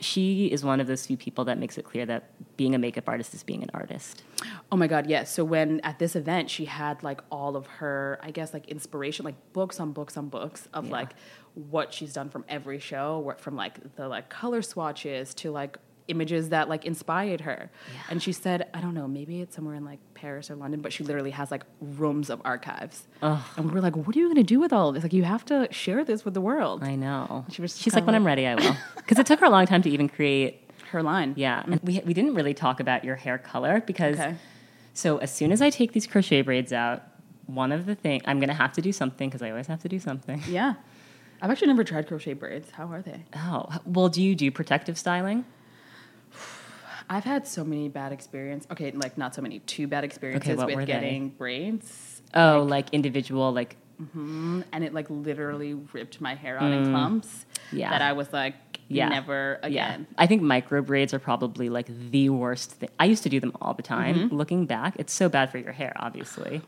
[SPEAKER 1] she is one of those few people that makes it clear that being a makeup artist is being an artist
[SPEAKER 2] Oh my god, yes. So when at this event she had like all of her, I guess like inspiration, like books on books on books of
[SPEAKER 1] Yeah.
[SPEAKER 2] like what she's done from every show, from like the like color swatches to like images that like inspired her. And she said, I don't know, maybe it's somewhere in like Paris or London, but she literally has like rooms of archives. And we are like, what are you gonna do with all of this? Like you have to share this with the world.
[SPEAKER 1] I know.
[SPEAKER 2] She was
[SPEAKER 1] She's like, when I'm ready, I will. [LAUGHS] Because it took her a long time to even create.
[SPEAKER 2] Her line.
[SPEAKER 1] Yeah, and we we didn't really talk about your hair color because.
[SPEAKER 2] Okay.
[SPEAKER 1] So as soon as I take these crochet braids out, one of the things I'm gonna have to do something because I always have to do something.
[SPEAKER 2] Yeah. I've actually never tried crochet braids. How are they?
[SPEAKER 1] Oh well, do you do protective styling?
[SPEAKER 2] I've had so many bad experiences. Okay, like not so many, two bad experiences
[SPEAKER 1] what
[SPEAKER 2] with
[SPEAKER 1] were they?
[SPEAKER 2] getting braids.
[SPEAKER 1] Oh, like, individual, like
[SPEAKER 2] And it like literally ripped my hair out in clumps.
[SPEAKER 1] Mm. Yeah.
[SPEAKER 2] That I was like,
[SPEAKER 1] Yeah.
[SPEAKER 2] never again.
[SPEAKER 1] Yeah, I think micro braids are probably like the worst thing. I used to do them all the time.
[SPEAKER 2] Mm-hmm.
[SPEAKER 1] Looking back, it's so bad for your hair, obviously.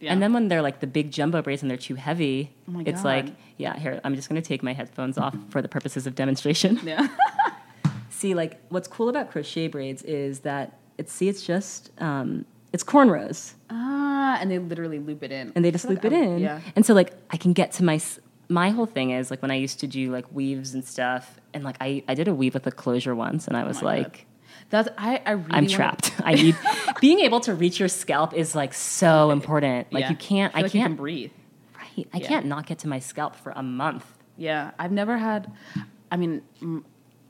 [SPEAKER 2] Yeah.
[SPEAKER 1] And then when they're like the big jumbo braids and they're too heavy,
[SPEAKER 2] Oh
[SPEAKER 1] it's
[SPEAKER 2] God.
[SPEAKER 1] like, yeah, here, I'm just going to take my headphones off for the purposes of demonstration.
[SPEAKER 2] Yeah. [LAUGHS]
[SPEAKER 1] see, like, what's cool about crochet braids is that it's, see, it's just, um, it's cornrows
[SPEAKER 2] ah, and they literally loop it in.
[SPEAKER 1] and they just loop
[SPEAKER 2] like
[SPEAKER 1] it in.
[SPEAKER 2] Yeah.
[SPEAKER 1] And so, like, I can get to my, s- my whole thing is like when I used to do like weaves and stuff, and like I, I did a weave with a closure once, and I was
[SPEAKER 2] Oh my God.
[SPEAKER 1] like,
[SPEAKER 2] That's I. I really
[SPEAKER 1] I'm
[SPEAKER 2] wanna-
[SPEAKER 1] trapped. [LAUGHS] I need being able to reach your scalp is like so important. Like
[SPEAKER 2] Yeah.
[SPEAKER 1] you can't, I
[SPEAKER 2] like you
[SPEAKER 1] can't
[SPEAKER 2] can breathe.
[SPEAKER 1] Right, I
[SPEAKER 2] Yeah.
[SPEAKER 1] can't not get to my scalp for a month.
[SPEAKER 2] Yeah, I've never had. I mean,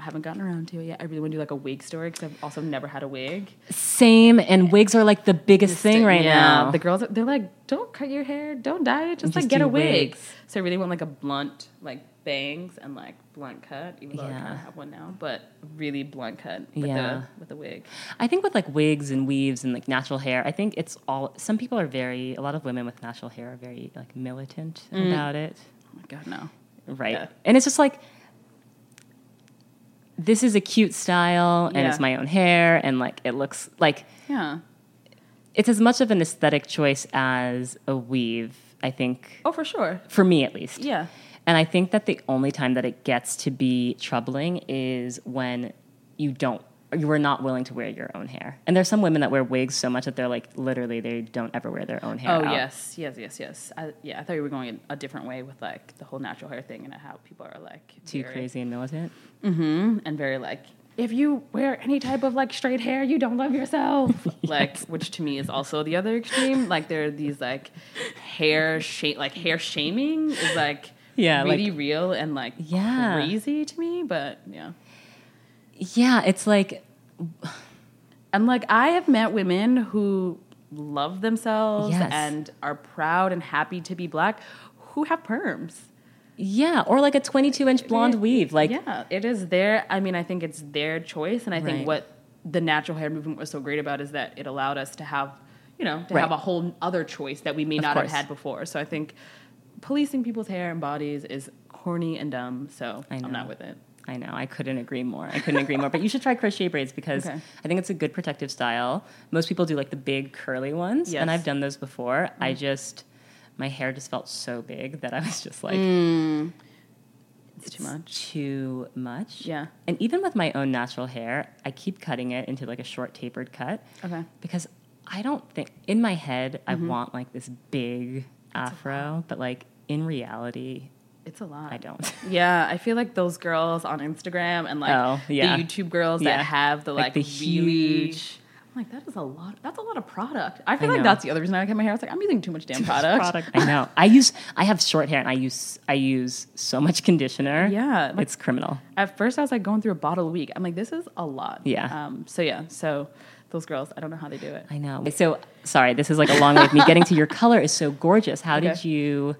[SPEAKER 2] I haven't gotten around to it yet. I really want to do like a wig story because I've also never had a wig.
[SPEAKER 1] Same, and wigs are like the biggest thing right
[SPEAKER 2] yeah,
[SPEAKER 1] now.
[SPEAKER 2] The girls, they're like, don't cut your hair, don't dye it, just, like get a wig.
[SPEAKER 1] wigs.
[SPEAKER 2] So I really want like a blunt, like bangs and like blunt cut, even though I
[SPEAKER 1] Yeah.
[SPEAKER 2] kind of have one now, but really blunt cut with
[SPEAKER 1] Yeah.
[SPEAKER 2] the with the wig.
[SPEAKER 1] I think with like wigs and weaves and like natural hair, I think it's all. Some people are very. A lot of women with natural hair are very like militant mm. about it.
[SPEAKER 2] Oh my god, no.
[SPEAKER 1] right?
[SPEAKER 2] Yeah.
[SPEAKER 1] And it's just like this is a cute style, and
[SPEAKER 2] Yeah.
[SPEAKER 1] it's my own hair, and like it looks like
[SPEAKER 2] Yeah.
[SPEAKER 1] it's as much of an aesthetic choice as a weave. I think
[SPEAKER 2] Oh, for sure.
[SPEAKER 1] for me at least.
[SPEAKER 2] Yeah.
[SPEAKER 1] And I think that the only time that it gets to be troubling is when you don't, you are not willing to wear your own hair. And there's some women that wear wigs so much that they're like, literally, they don't ever wear their own hair.
[SPEAKER 2] Oh
[SPEAKER 1] out.
[SPEAKER 2] yes, yes, yes, yes. I, yeah, I thought you were going in a different way with like the whole natural hair thing and how people are like
[SPEAKER 1] Too
[SPEAKER 2] very-
[SPEAKER 1] crazy and militant.
[SPEAKER 2] Mhm, and very like if you wear any type of like straight hair, you don't love yourself. [LAUGHS] Like, which to me is also the other extreme. Like, there are these like hair shame, like hair shaming is like
[SPEAKER 1] Yeah, like-
[SPEAKER 2] really real and like
[SPEAKER 1] Yeah.
[SPEAKER 2] crazy to me. But yeah,
[SPEAKER 1] Yeah, it's like
[SPEAKER 2] and like I have met women who love themselves
[SPEAKER 1] Yes.
[SPEAKER 2] and are proud and happy to be black who have perms.
[SPEAKER 1] yeah, or like a 22 inch blonde weave. Like
[SPEAKER 2] yeah, it is their. I mean, I think it's their choice, and I think what the natural hair movement was so great about is that it allowed us to have, you know, to
[SPEAKER 1] Right.
[SPEAKER 2] have a whole other choice that we may
[SPEAKER 1] Of
[SPEAKER 2] not
[SPEAKER 1] course.
[SPEAKER 2] have had before. So I think policing people's hair and bodies is corny and dumb. So I'm not with it.
[SPEAKER 1] I know, I couldn't agree more. I couldn't agree more. But you should try crochet braids because
[SPEAKER 2] Okay.
[SPEAKER 1] I think it's a good protective style. Most people do like the big curly ones,
[SPEAKER 2] Yes.
[SPEAKER 1] and I've done those before. I just my hair just felt so big that I was just like
[SPEAKER 2] It's too much.
[SPEAKER 1] too much.
[SPEAKER 2] Yeah.
[SPEAKER 1] And even with my own natural hair, I keep cutting it into like a short tapered cut
[SPEAKER 2] Okay.
[SPEAKER 1] because I don't think in my head
[SPEAKER 2] Mm-hmm.
[SPEAKER 1] I want like this big afro, but like in reality,
[SPEAKER 2] It's a lot.
[SPEAKER 1] I don't. [LAUGHS]
[SPEAKER 2] Yeah, I feel like those girls on Instagram and like
[SPEAKER 1] Oh, yeah.
[SPEAKER 2] the YouTube girls
[SPEAKER 1] Yeah.
[SPEAKER 2] that have the
[SPEAKER 1] Like
[SPEAKER 2] like,
[SPEAKER 1] the
[SPEAKER 2] really,
[SPEAKER 1] huge-
[SPEAKER 2] I'm like that is a lot. That's a lot of product. I feel
[SPEAKER 1] I
[SPEAKER 2] like
[SPEAKER 1] know.
[SPEAKER 2] that's the other reason I cut my hair. I was like, I'm using too much damn product.
[SPEAKER 1] product. [LAUGHS] I know. I use I have short hair and I use I use so much conditioner.
[SPEAKER 2] Yeah, like-
[SPEAKER 1] it's criminal.
[SPEAKER 2] At first, I was like going through a bottle a week. I'm like, this is a lot.
[SPEAKER 1] Yeah.
[SPEAKER 2] Um. So yeah. So those girls, I don't know how they do it.
[SPEAKER 1] I know. So sorry, this is like a long way of me getting to your color is so gorgeous. How [LAUGHS] did you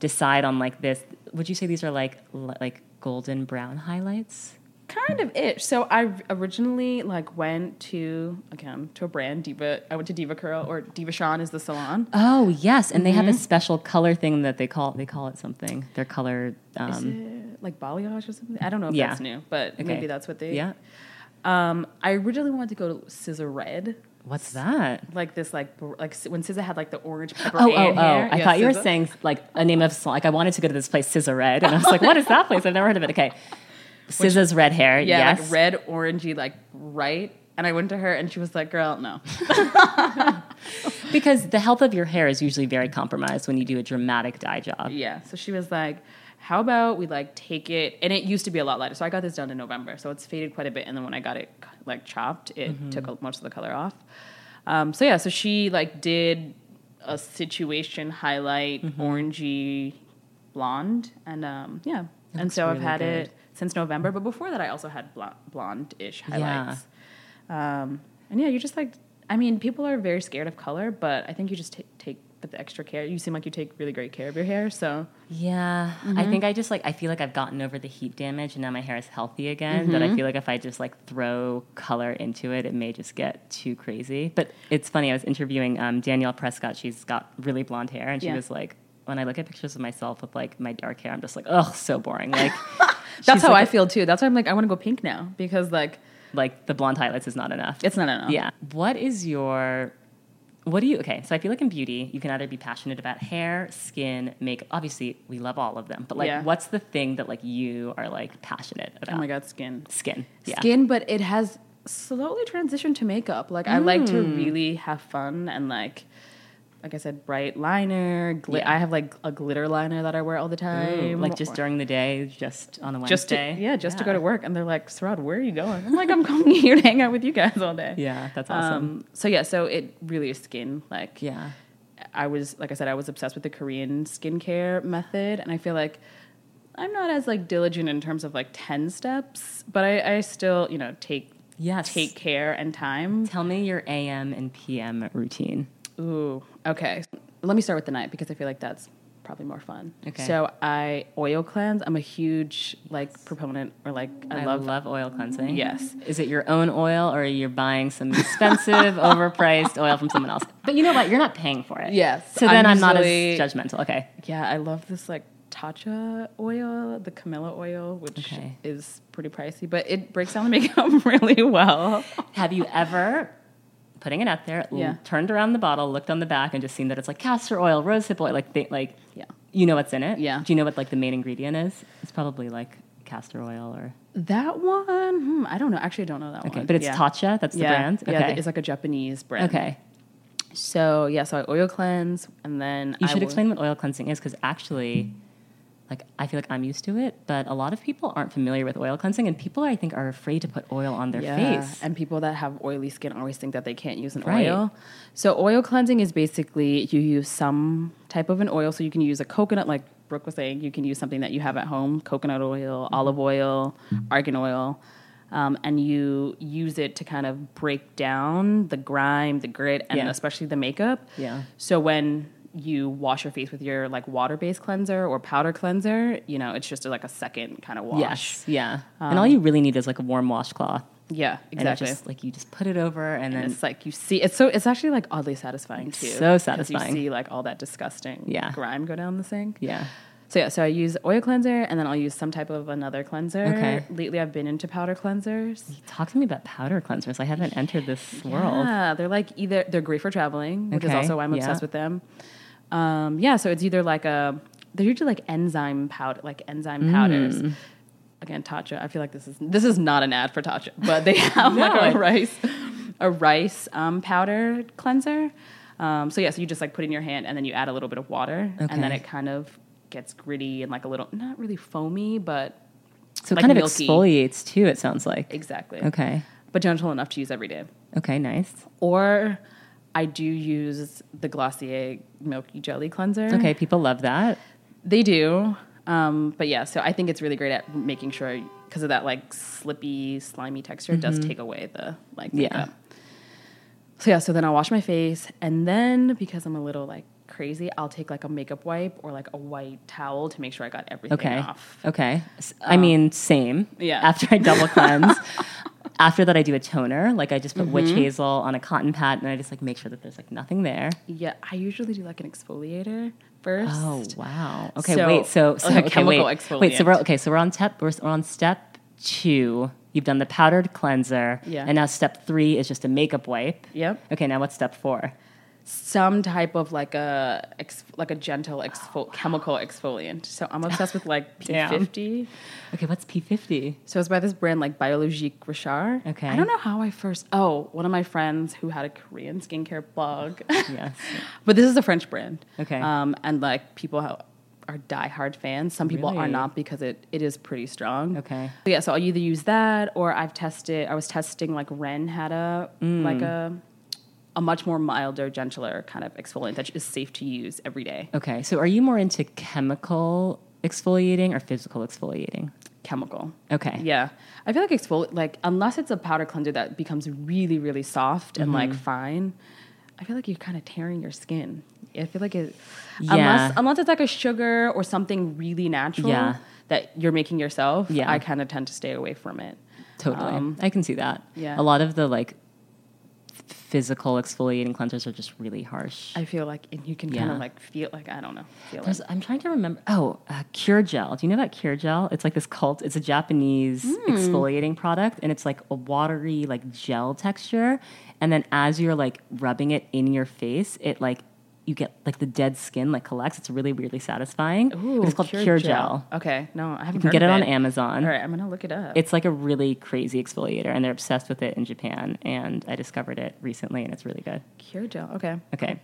[SPEAKER 1] decide on like this? Would you say these are like like golden brown highlights?
[SPEAKER 2] Kind of it. So I originally like went to again to a brand Diva. I went to DevaCurl or Devachan is the salon.
[SPEAKER 1] Oh yes, and they have a
[SPEAKER 2] Mm-hmm.
[SPEAKER 1] special color thing that they call they call it something. Their color.
[SPEAKER 2] Is
[SPEAKER 1] Um,
[SPEAKER 2] it like balayage or something? I don't know if
[SPEAKER 1] Yeah.
[SPEAKER 2] that's new, but
[SPEAKER 1] Okay.
[SPEAKER 2] maybe that's what they.
[SPEAKER 1] yeah.
[SPEAKER 2] Um, I originally wanted to go to SZA Red,
[SPEAKER 1] What's that?
[SPEAKER 2] like this, like like when SZA had like the orange pepper.
[SPEAKER 1] Oh, oh, oh!
[SPEAKER 2] hair.
[SPEAKER 1] I
[SPEAKER 2] Yeah,
[SPEAKER 1] thought you were saying like a name of song. Like I wanted to go to this place, SZA Red, and I was like, "What is that place? I've never heard of it." Okay, [LAUGHS] SZA's red hair.
[SPEAKER 2] Yeah,
[SPEAKER 1] yes,
[SPEAKER 2] like red, orangey, like right. And I went to her, and she was like, "Girl, no." [LAUGHS] [LAUGHS]
[SPEAKER 1] because the health of your hair is usually very compromised when you do a dramatic dye job.
[SPEAKER 2] Yeah. So she was like, "How about we like take it?" And it used to be a lot lighter. So I got this done in November. So it's faded quite a bit. And then when I got it like chopped, it
[SPEAKER 1] Mm-hmm.
[SPEAKER 2] took most of the color off. Um, so yeah. So she like did a situation highlight
[SPEAKER 1] Mm-hmm.
[SPEAKER 2] orangey blonde, and um, yeah. And so I've had
[SPEAKER 1] good.
[SPEAKER 2] it since November. But before that, I also had blonde, blonde-ish
[SPEAKER 1] Yeah.
[SPEAKER 2] highlights. Um, and yeah, you just like. I mean, people are very scared of color, but I think you just ta- take the extra care. You seem like you take really great care of your hair, so
[SPEAKER 1] Yeah, I
[SPEAKER 2] Mm-hmm.
[SPEAKER 1] think I just like I feel like I've gotten over the heat damage and now my hair is healthy again. But
[SPEAKER 2] Mm-hmm.
[SPEAKER 1] I feel like if I just like throw color into it, it may just get too crazy. But it's funny. I was interviewing um, Danielle Prescott. She's got really blonde hair, and she
[SPEAKER 2] Yeah.
[SPEAKER 1] was like, when I look at pictures of myself with like my dark hair, I'm just like, oh, so boring. Like [LAUGHS]
[SPEAKER 2] That's how
[SPEAKER 1] like
[SPEAKER 2] I feel too. That's why I'm like, I want to go pink now because like
[SPEAKER 1] like the blonde highlights is not enough.
[SPEAKER 2] it's not enough.
[SPEAKER 1] Yeah. What is your what do you okay, so I feel like in beauty, you can either be passionate about hair, skin, makeup. Obviously, we love all of them. But like
[SPEAKER 2] Yeah.
[SPEAKER 1] what's the thing that like you are like passionate about?
[SPEAKER 2] Oh my god, skin.
[SPEAKER 1] Skin. Yeah.
[SPEAKER 2] Skin, but it has slowly transitioned to makeup. Like I like to
[SPEAKER 1] Mm.
[SPEAKER 2] really have fun and like like I said, bright liner. Glit-
[SPEAKER 1] Yeah.
[SPEAKER 2] I have like a glitter liner that I wear all the
[SPEAKER 1] Ooh,
[SPEAKER 2] time.
[SPEAKER 1] like just during the day, just on a
[SPEAKER 2] just to,
[SPEAKER 1] Wednesday.
[SPEAKER 2] yeah, just to go to work. And they're like, Sarad, where are you going? I'm like, [LAUGHS] I'm coming here to hang out with you guys all day.
[SPEAKER 1] Yeah, that's awesome.
[SPEAKER 2] Um, so yeah, so it really is skin. Like
[SPEAKER 1] yeah.
[SPEAKER 2] I was like I said, I was obsessed with the Korean skincare method, and I feel like I'm not as like diligent in terms of like ten steps, but I, I still you know take
[SPEAKER 1] Yes.
[SPEAKER 2] take care and time.
[SPEAKER 1] Tell me your AM and PM routine.
[SPEAKER 2] Ooh, okay. Let me start with the night because I feel like that's probably more fun.
[SPEAKER 1] Okay.
[SPEAKER 2] So I oil cleanse. I'm a huge like proponent or like I,
[SPEAKER 1] I,
[SPEAKER 2] love.
[SPEAKER 1] love, oil cleansing.
[SPEAKER 2] Yes.
[SPEAKER 1] Is it your own oil or are you buying some expensive, [LAUGHS] overpriced oil from someone else? But you know what? You're not paying for it.
[SPEAKER 2] Yes,
[SPEAKER 1] So then I'm,
[SPEAKER 2] I'm
[SPEAKER 1] not as judgmental. Okay.
[SPEAKER 2] Yeah, I love this like Tatcha oil, the Camellia oil, which
[SPEAKER 1] Okay.
[SPEAKER 2] is pretty pricey, but it breaks down the makeup [LAUGHS] really well.
[SPEAKER 1] Have you ever, putting it out there, l- turned around the bottle, looked on the back, and just seen that it's like castor oil, rosehip oil, like th- like
[SPEAKER 2] Yeah.
[SPEAKER 1] you know what's in it?
[SPEAKER 2] Yeah.
[SPEAKER 1] Do you know what like the main ingredient is? It's probably like castor oil or
[SPEAKER 2] That one, hmm, I don't know. Actually, I don't know that one.
[SPEAKER 1] okay, but it's
[SPEAKER 2] yeah.
[SPEAKER 1] Tatcha. That's the
[SPEAKER 2] yeah.
[SPEAKER 1] brand. Okay.
[SPEAKER 2] Yeah, it's like a Japanese brand.
[SPEAKER 1] okay.
[SPEAKER 2] So yeah, so I oil cleanse and then
[SPEAKER 1] You
[SPEAKER 2] I
[SPEAKER 1] should
[SPEAKER 2] will-
[SPEAKER 1] explain what oil cleansing is because actually, like I feel like I'm used to it, but a lot of people aren't familiar with oil cleansing, and people I think are afraid to put oil on their face.
[SPEAKER 2] And people that have oily skin always think that they can't use an
[SPEAKER 1] Right.
[SPEAKER 2] oil. So oil cleansing is basically you use some type of an oil. So you can use a coconut, like Brooke was saying, you can use something that you have at home, coconut oil,
[SPEAKER 1] Mm-hmm.
[SPEAKER 2] olive oil, argan oil. Um, and you use it to kind of break down the grime, the grit, and
[SPEAKER 1] Yeah.
[SPEAKER 2] especially the makeup.
[SPEAKER 1] Yeah.
[SPEAKER 2] So when you wash your face with your like water-based cleanser or powder cleanser, you know, it's just like a second kind of wash.
[SPEAKER 1] Yes, yeah, and all um, you really need is like a warm washcloth.
[SPEAKER 2] Yeah,
[SPEAKER 1] And
[SPEAKER 2] exactly.
[SPEAKER 1] just like you just put it over, and,
[SPEAKER 2] and
[SPEAKER 1] then
[SPEAKER 2] it's like you see it's so it's actually like oddly satisfying too.
[SPEAKER 1] So satisfying.
[SPEAKER 2] You see like all that disgusting
[SPEAKER 1] Yeah.
[SPEAKER 2] grime go down the sink.
[SPEAKER 1] yeah,
[SPEAKER 2] So yeah, so I use oil cleanser and then I'll use some type of another cleanser.
[SPEAKER 1] Okay.
[SPEAKER 2] Lately I've been into powder cleansers.
[SPEAKER 1] talk to me about powder cleansers. I haven't entered this world.
[SPEAKER 2] Yeah, they're like either they're great for traveling, which is also why I'm
[SPEAKER 1] yeah.
[SPEAKER 2] obsessed with them. Um, yeah, so it's either like a they're usually like enzyme powder, like enzyme
[SPEAKER 1] Mm.
[SPEAKER 2] powders. Again, Tatcha. I feel like this is this is not an ad for Tatcha, but they [LAUGHS] have
[SPEAKER 1] No.
[SPEAKER 2] like a rice a rice um, powder cleanser. Um, so yeah, so you just like put it in your hand and then you add a little bit of water, and then it kind of gets gritty and like a little not really foamy, but
[SPEAKER 1] So it
[SPEAKER 2] like
[SPEAKER 1] kind of
[SPEAKER 2] milky.
[SPEAKER 1] exfoliates too. It sounds like.
[SPEAKER 2] exactly
[SPEAKER 1] Okay.
[SPEAKER 2] but gentle enough to use every day.
[SPEAKER 1] Okay. Nice.
[SPEAKER 2] Or I do use the Glossier Milky Jelly Cleanser.
[SPEAKER 1] Okay. People love that.
[SPEAKER 2] They do. Um, but yeah, so I think it's really great at making sure, because of that like slippy, slimy texture, it does take away the like
[SPEAKER 1] Yeah.
[SPEAKER 2] makeup. So yeah, so then I'll wash my face. And then because I'm a little like crazy, I'll take like a makeup wipe or like a white towel to make sure I got everything
[SPEAKER 1] Okay.
[SPEAKER 2] off.
[SPEAKER 1] Okay. S- I mean, same.
[SPEAKER 2] yeah.
[SPEAKER 1] After I double [LAUGHS] cleanse, after that I do a toner. Like I just put witch
[SPEAKER 2] Mm-hmm.
[SPEAKER 1] hazel on a cotton pad, and I just like make sure that there's like nothing there.
[SPEAKER 2] Yeah, I usually do like an exfoliator first.
[SPEAKER 1] Oh wow. Okay,
[SPEAKER 2] So,
[SPEAKER 1] wait. So, so [LAUGHS]
[SPEAKER 2] like
[SPEAKER 1] okay,
[SPEAKER 2] chemical
[SPEAKER 1] wait.
[SPEAKER 2] exfoliant.
[SPEAKER 1] Wait. So we're okay. So we're on step. We're, we're on step two. You've done the powdered cleanser.
[SPEAKER 2] Yeah.
[SPEAKER 1] And now step three is just a makeup wipe.
[SPEAKER 2] Yep.
[SPEAKER 1] Okay. Now what's step four?
[SPEAKER 2] Some type of like a ex, like a gentle exfol- chemical exfoliant. So I'm obsessed with like [LAUGHS] P50.
[SPEAKER 1] Okay. What's P fifty?
[SPEAKER 2] So it's by this brand like Biologique Recherche.
[SPEAKER 1] Okay.
[SPEAKER 2] I don't know how I first. Oh, one of my friends who had a Korean skincare blog,
[SPEAKER 1] Yes. [LAUGHS]
[SPEAKER 2] but this is a French brand.
[SPEAKER 1] Okay.
[SPEAKER 2] Um, and like people are diehard fans. Some people are not because it it is pretty strong.
[SPEAKER 1] Okay.
[SPEAKER 2] So yeah, so I'll either use that or I've tested. I was testing like Ren had a
[SPEAKER 1] Mm.
[SPEAKER 2] like a a much more milder, gentler kind of exfoliant that is safe to use every day.
[SPEAKER 1] Okay. So are you more into chemical exfoliating or physical exfoliating?
[SPEAKER 2] Chemical.
[SPEAKER 1] Okay.
[SPEAKER 2] Yeah, I feel like exfoli like unless it's a powder cleanser that becomes really really soft and like
[SPEAKER 1] Mm-hmm.
[SPEAKER 2] fine, I feel like you're kind of tearing your skin. I feel like it
[SPEAKER 1] Yeah.
[SPEAKER 2] unless unless it's like a sugar or something really natural
[SPEAKER 1] Yeah.
[SPEAKER 2] that you're making yourself.
[SPEAKER 1] Yeah.
[SPEAKER 2] I kind of tend to stay away from it.
[SPEAKER 1] Totally.
[SPEAKER 2] Um,
[SPEAKER 1] I can see that.
[SPEAKER 2] yeah.
[SPEAKER 1] A lot of the like physical exfoliating cleansers are just really harsh.
[SPEAKER 2] I feel like and you can kind of like feel like I don't know feel
[SPEAKER 1] There's. I'm trying to remember. Oh, uh, Cure Gel. Do you know about Cure Gel? It's like this cult. It's a Japanese
[SPEAKER 2] Hmm.
[SPEAKER 1] exfoliating product, and it's like a watery, like gel texture. And then as you're like rubbing it in your face, it like you get like the dead skin like collects. It's really weirdly satisfying.
[SPEAKER 2] Ooh,
[SPEAKER 1] it's called Cure, Gel.
[SPEAKER 2] Okay, no, I haven't
[SPEAKER 1] You can get it
[SPEAKER 2] of
[SPEAKER 1] on Amazon.
[SPEAKER 2] All right, I'm gonna look it up.
[SPEAKER 1] It's like a really crazy exfoliator, and they're obsessed with it in Japan. And I discovered it recently, and it's really good.
[SPEAKER 2] Cure gel. Okay.
[SPEAKER 1] Okay,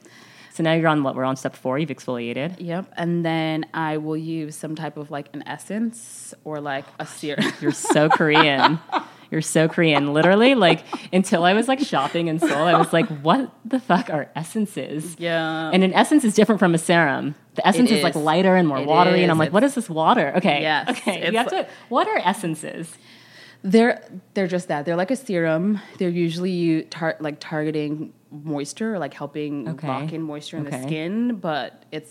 [SPEAKER 1] so now you're on what? We're on step four. You've exfoliated.
[SPEAKER 2] Yep, and then I will use some type of like an essence or like a serum.
[SPEAKER 1] You're so Korean. [LAUGHS] You're so Korean. Literally, like until I was like shopping in Seoul, I was like, "What the fuck are essences?"
[SPEAKER 2] yeah.
[SPEAKER 1] And an essence is different from a serum. The essence is. like lighter and more
[SPEAKER 2] It
[SPEAKER 1] watery, and I'm
[SPEAKER 2] is.
[SPEAKER 1] like, "What is this water?" Okay,
[SPEAKER 2] Yes,
[SPEAKER 1] okay. You have to. What are essences?
[SPEAKER 2] They're they're just that. They're like a serum. They're usually you tar- like targeting moisture, or like helping
[SPEAKER 1] Okay.
[SPEAKER 2] lock in moisture in
[SPEAKER 1] Okay.
[SPEAKER 2] the skin. But it's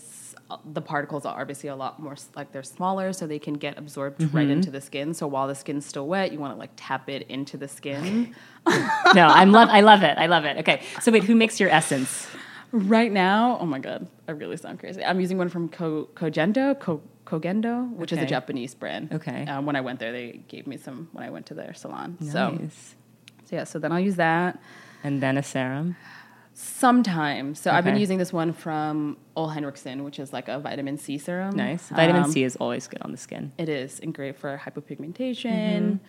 [SPEAKER 2] the particles are obviously a lot more like they're smaller, so they can get absorbed
[SPEAKER 1] Mm-hmm.
[SPEAKER 2] right into the skin. So while the skin's still wet, you want to like tap it into the skin. [LAUGHS]
[SPEAKER 1] No, I'm love. I love it. I love it. Okay, so wait, who makes your essence?
[SPEAKER 2] right now, oh my god, I really sound crazy. I'm using one from Ko- Koh Gen Do, Ko- Koh Gen Do, which is a Japanese brand.
[SPEAKER 1] Okay.
[SPEAKER 2] Um, when I went there, they gave me some when I went to their salon. So, so yeah, so then I'll use that.
[SPEAKER 1] And then a serum.
[SPEAKER 2] Sometimes. So I've been using this one from Ole Henriksen, which is like a vitamin C serum.
[SPEAKER 1] Nice. Vitamin
[SPEAKER 2] Um,
[SPEAKER 1] C is always good on the skin.
[SPEAKER 2] It is and great for hypopigmentation.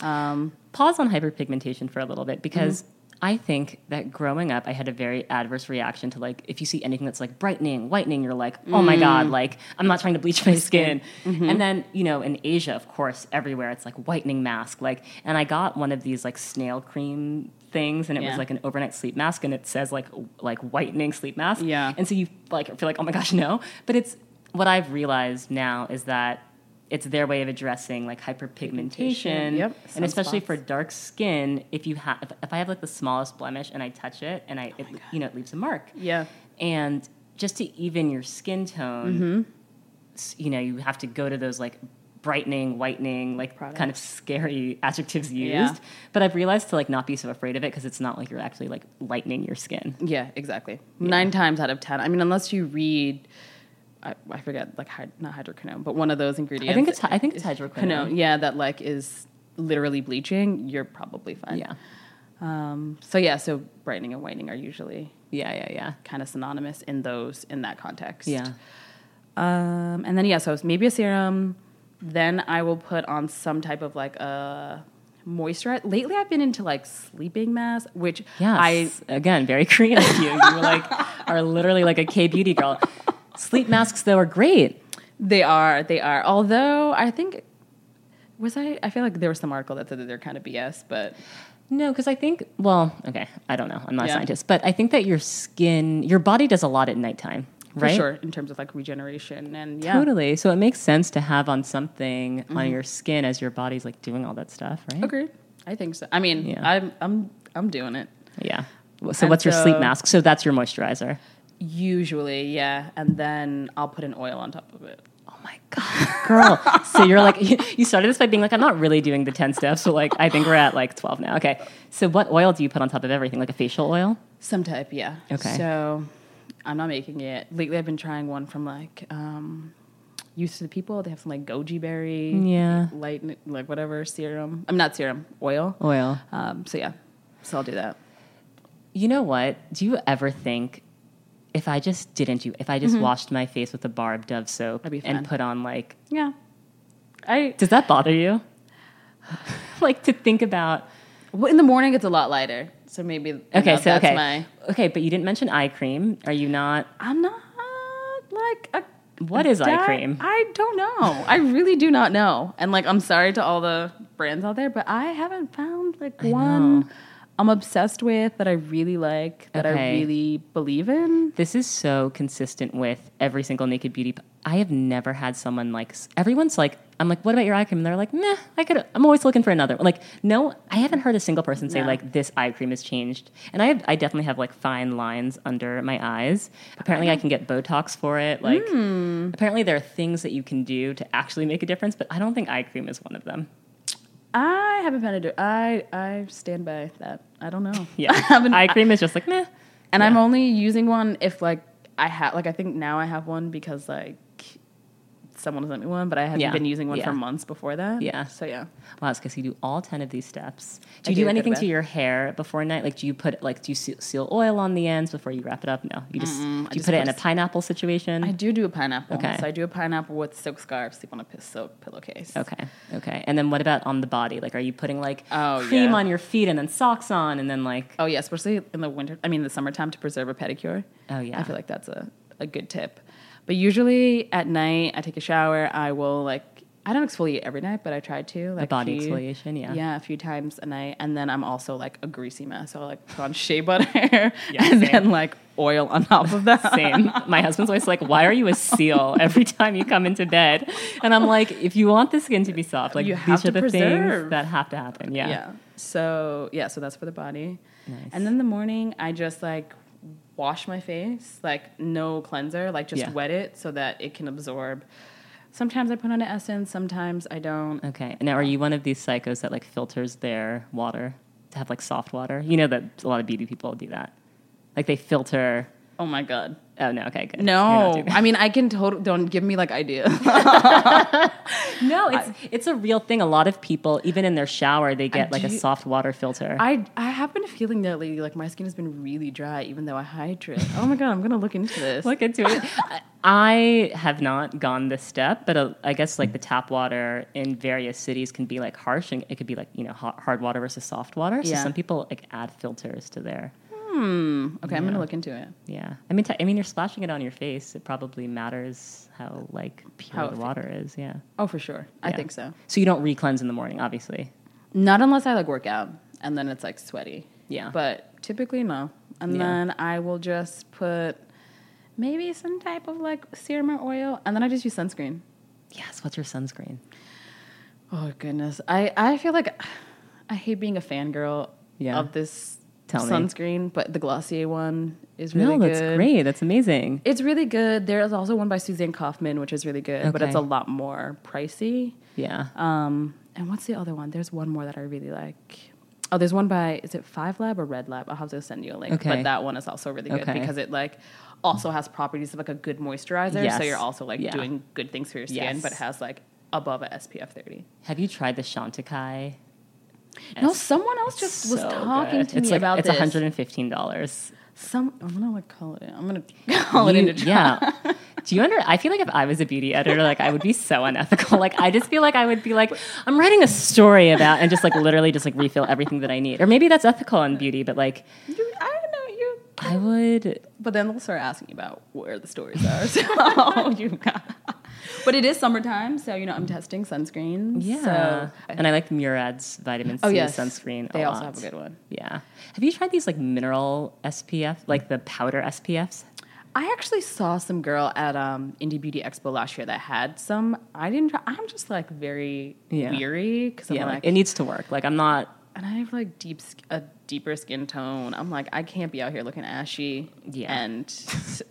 [SPEAKER 2] Um,
[SPEAKER 1] Pause on hyperpigmentation for a little bit because I think that growing up, I had a very adverse reaction to like if you see anything that's like brightening, whitening, you're like, oh my god, like I'm not trying to bleach my skin. And then you know, in Asia, of course, everywhere it's like whitening mask, like. And I got one of these like snail cream things, and it
[SPEAKER 2] Yeah.
[SPEAKER 1] was like an overnight sleep mask, and it says like like whitening sleep mask.
[SPEAKER 2] Yeah.
[SPEAKER 1] And so you like feel like, oh my gosh, [LAUGHS] no. But it's what I've realized now is that. It's their way of addressing like hyperpigmentation,
[SPEAKER 2] Yep,
[SPEAKER 1] and especially
[SPEAKER 2] sunspots.
[SPEAKER 1] for dark skin. If you have, if, if I have like the smallest blemish and I touch it, and I, it, you know, it leaves a mark.
[SPEAKER 2] Yeah.
[SPEAKER 1] And just to even your skin tone,
[SPEAKER 2] Mm-hmm.
[SPEAKER 1] you know, you have to go to those like brightening, whitening, like kind of scary [LAUGHS] adjectives used.
[SPEAKER 2] Yeah.
[SPEAKER 1] But I've realized to like not be so afraid of it because it's not like you're actually like lightening your skin.
[SPEAKER 2] Yeah, exactly. Nine times out of ten. I mean, unless you read, I, I forget, like hyd- not hydroquinone, but one of those ingredients.
[SPEAKER 1] I think it's I think it's hydroquinone.
[SPEAKER 2] Yeah, that like is literally bleaching. You're probably fine.
[SPEAKER 1] Yeah,
[SPEAKER 2] Um. So yeah. So brightening and whitening are usually
[SPEAKER 1] yeah, yeah, yeah,
[SPEAKER 2] kind of synonymous in those in that context.
[SPEAKER 1] yeah.
[SPEAKER 2] Um. And then yeah. So maybe a serum. Then I will put on some type of like a moisturizer. Lately, I've been into like sleeping mask, which
[SPEAKER 1] Yes.
[SPEAKER 2] I
[SPEAKER 1] again very [LAUGHS] Korean of you. You were like are literally like a K beauty girl. Sleep masks though are great.
[SPEAKER 2] They are. They are. Although I think was I. I feel like there was some article that said that they're kind of BS, but
[SPEAKER 1] No, because I think, well, okay, I don't know. I'm not a scientist, but I think that your skin, your body does a lot at nighttime, right?
[SPEAKER 2] sure in terms of like regeneration and yeah,
[SPEAKER 1] Totally. So it makes sense to have on something
[SPEAKER 2] Mm-hmm.
[SPEAKER 1] on your skin as your body's like doing all that stuff, right?
[SPEAKER 2] agreed. I think so. I mean,
[SPEAKER 1] Yeah.
[SPEAKER 2] I'm I'm I'm doing it
[SPEAKER 1] Yeah. So
[SPEAKER 2] And
[SPEAKER 1] what's your sleep mask? So that's your moisturizer.
[SPEAKER 2] usually, yeah, and then I'll put an oil on top of it.
[SPEAKER 1] Oh my god, girl! so you're like [LAUGHS] you started this by being like, I'm not really doing the ten steps, so like I think we're at like twelve now. Okay, so what oil do you put on top of everything? Like a facial oil?
[SPEAKER 2] Some type, yeah.
[SPEAKER 1] Okay.
[SPEAKER 2] So I'm not making it. Lately, I've been trying one from like um, Youth to the People. They have some like goji berry,
[SPEAKER 1] Yeah.
[SPEAKER 2] light like whatever serum. I'm not serum, oil.
[SPEAKER 1] Oil.
[SPEAKER 2] Um, so yeah, so I'll do that.
[SPEAKER 1] You know what? Do you ever think if I just didn't do, if I just washed my face with a bar of Dove soap and put on like,
[SPEAKER 2] Yeah, I
[SPEAKER 1] does that bother you? [LAUGHS] like to think about.
[SPEAKER 2] well, in the morning it's a lot lighter. So maybe
[SPEAKER 1] Okay, so
[SPEAKER 2] that's
[SPEAKER 1] okay,
[SPEAKER 2] my.
[SPEAKER 1] okay, but you didn't mention eye cream. Are you not?
[SPEAKER 2] I'm not like a.
[SPEAKER 1] what is eye cream?
[SPEAKER 2] I don't know. I really do not know. And like, I'm sorry to all the brands out there, but I haven't found like one
[SPEAKER 1] know.
[SPEAKER 2] I'm obsessed with that I really like that I really believe in.
[SPEAKER 1] This is so consistent with every single Naked Beauty. I have never had someone like everyone's like, I'm like, what about your eye cream? And they're like, meh, I could. I'm always looking for another. Like, no, I haven't heard a single person say
[SPEAKER 2] No.
[SPEAKER 1] like this eye cream has changed. And I have, I definitely have like fine lines under my eyes. Apparently, I can get Botox for it. Like,
[SPEAKER 2] Hmm.
[SPEAKER 1] apparently there are things that you can do to actually make a difference. But I don't think eye cream is one of them.
[SPEAKER 2] I haven't found it. I I stand by that. I don't know. [LAUGHS]
[SPEAKER 1] Yeah, [LAUGHS]
[SPEAKER 2] I
[SPEAKER 1] eye cream is just like meh.
[SPEAKER 2] and I'm only using one if like I have like I think now I have one because like someone sent me one, but I hadn't
[SPEAKER 1] Yeah.
[SPEAKER 2] been using one
[SPEAKER 1] Yeah.
[SPEAKER 2] for months before that.
[SPEAKER 1] Yeah.
[SPEAKER 2] So yeah.
[SPEAKER 1] Wow, it's because you do all 10 of these steps. Do you
[SPEAKER 2] do
[SPEAKER 1] do anything to your hair before night? Like, do you put, like, do you seal, oil on the ends before you wrap it up? No. You just,
[SPEAKER 2] I
[SPEAKER 1] do you
[SPEAKER 2] just
[SPEAKER 1] put it in
[SPEAKER 2] a
[SPEAKER 1] pineapple situation?
[SPEAKER 2] I do do a pineapple.
[SPEAKER 1] Okay.
[SPEAKER 2] So I do a pineapple with silk scarf, sleep on a silk pillowcase.
[SPEAKER 1] Okay. Okay. And then what about on the body? Like, are you putting, like,
[SPEAKER 2] Oh,
[SPEAKER 1] cream
[SPEAKER 2] yeah.
[SPEAKER 1] on your feet and then socks on and then, like,
[SPEAKER 2] Oh yeah, especially in the winter. I mean, in the summertime to preserve a pedicure.
[SPEAKER 1] oh, yeah.
[SPEAKER 2] I feel like that's a, a good tip. But usually at night, I take a shower. I will like I don't exfoliate every night, but I try to. Like
[SPEAKER 1] a body
[SPEAKER 2] few-
[SPEAKER 1] exfoliation, yeah.
[SPEAKER 2] Yeah, a few times a night, and then I'm also like a greasy mess. So I like put on shea butter [LAUGHS]
[SPEAKER 1] Yeah,
[SPEAKER 2] and
[SPEAKER 1] same.
[SPEAKER 2] then like oil on top of that.
[SPEAKER 1] Same. [LAUGHS] My husband's always like, "Why are you a seal every time you come into bed?" And I'm like, "If you want the skin to be soft, like
[SPEAKER 2] You
[SPEAKER 1] these
[SPEAKER 2] have
[SPEAKER 1] are
[SPEAKER 2] to
[SPEAKER 1] the things
[SPEAKER 2] preserve.
[SPEAKER 1] that have to happen." Yeah.
[SPEAKER 2] Yeah. So yeah, so that's for the body.
[SPEAKER 1] Nice.
[SPEAKER 2] And then the morning, I just like wash my face, like no cleanser, like just
[SPEAKER 1] Yeah.
[SPEAKER 2] wet it so that it can absorb. Sometimes I put on an essence, sometimes I don't.
[SPEAKER 1] Okay. Now, are you one of these psychos that like filters their water to have like soft water? You know that a lot of beauty people do that. Like they filter
[SPEAKER 2] Oh my god.
[SPEAKER 1] Oh no, okay, good.
[SPEAKER 2] No. I mean I can totally. Don't give me like ideas. [LAUGHS]
[SPEAKER 1] no, it's it's a real thing. A lot of people, even in their shower, they get like a soft water filter.
[SPEAKER 2] I I have been feeling that lately. Like my skin has been really dry, even though I hydrate. Oh my god, I'm gonna look into this.
[SPEAKER 1] look into it. I- I have not gone this step, but uh, I guess like the tap water in various cities can be like harsh, and it could be like you know hot, hard water versus soft water. So
[SPEAKER 2] Yeah.
[SPEAKER 1] some people like add filters to their
[SPEAKER 2] Hmm. Okay, I'm gonna look into it.
[SPEAKER 1] yeah. I mean, t- I mean, you're splashing it on your face. It probably matters how like pure
[SPEAKER 2] How
[SPEAKER 1] the water is. Yeah.
[SPEAKER 2] Oh, for sure. I think so.
[SPEAKER 1] So you don't re-cleanse in the morning, obviously.
[SPEAKER 2] Not unless I like work out, and then it's like sweaty.
[SPEAKER 1] Yeah.
[SPEAKER 2] But typically no. And
[SPEAKER 1] Yeah.
[SPEAKER 2] then I will just put maybe some type of like serum or oil, and then I just use sunscreen.
[SPEAKER 1] Yes. What's your sunscreen?
[SPEAKER 2] Oh goodness, I I feel like I hate being a fangirl
[SPEAKER 1] Yeah.
[SPEAKER 2] of this
[SPEAKER 1] Tell me.
[SPEAKER 2] sunscreen, but the Glossier one is really good.
[SPEAKER 1] no, that's
[SPEAKER 2] good.
[SPEAKER 1] great. That's amazing.
[SPEAKER 2] It's really good. There's also one by Susanne Kaufmann, which is really good, but it's a lot more pricey.
[SPEAKER 1] Yeah.
[SPEAKER 2] Um, and what's the other one? There's one more that I really like. Oh, there's one by is it Five Lab or Red Lab? I'll have to send you a link.
[SPEAKER 1] Okay.
[SPEAKER 2] But that one is also really good
[SPEAKER 1] Okay.
[SPEAKER 2] because it like also has properties of like a good moisturizer.
[SPEAKER 1] Yes.
[SPEAKER 2] So you're also like
[SPEAKER 1] Yeah.
[SPEAKER 2] doing good things for your skin,
[SPEAKER 1] Yes.
[SPEAKER 2] but it has like above a SPF 30.
[SPEAKER 1] Have you tried the Chantecaille?
[SPEAKER 2] No, someone else just was talking
[SPEAKER 1] good.
[SPEAKER 2] to
[SPEAKER 1] it's
[SPEAKER 2] me
[SPEAKER 1] like,
[SPEAKER 2] about
[SPEAKER 1] it's
[SPEAKER 2] this.
[SPEAKER 1] $115.
[SPEAKER 2] Some I'm gonna like call it. I'm gonna [LAUGHS] call it
[SPEAKER 1] You-
[SPEAKER 2] into try.
[SPEAKER 1] yeah. Do you under? I feel like if I was a beauty editor, like I would be so unethical. Like I just feel like I would be like, I'm writing a story about, and just like literally just like refill everything that I need. Or maybe that's ethical in beauty, but like
[SPEAKER 2] You- I don't know you.
[SPEAKER 1] I would.
[SPEAKER 2] But then they'll start asking about where the stories are. [LAUGHS] So [LAUGHS] you've got. But it is summertime, so you know I'm testing sunscreens.
[SPEAKER 1] Yeah.
[SPEAKER 2] So,
[SPEAKER 1] and I like Murad's vitamin C
[SPEAKER 2] oh yes,
[SPEAKER 1] sunscreen.
[SPEAKER 2] They
[SPEAKER 1] a
[SPEAKER 2] also
[SPEAKER 1] lot.
[SPEAKER 2] have a good one.
[SPEAKER 1] Yeah. Have you tried these like mineral SPF, like the powder SPFs?
[SPEAKER 2] I actually saw some girl at um, Indie Beauty Expo last year that had some. I didn't. Try, I'm just like very
[SPEAKER 1] Yeah.
[SPEAKER 2] weary because
[SPEAKER 1] yeah,
[SPEAKER 2] like,
[SPEAKER 1] it needs to work. Like I'm not.
[SPEAKER 2] And I have like deep a deeper skin tone. I'm like, I can't be out here looking ashy.
[SPEAKER 1] Yeah.
[SPEAKER 2] and [LAUGHS]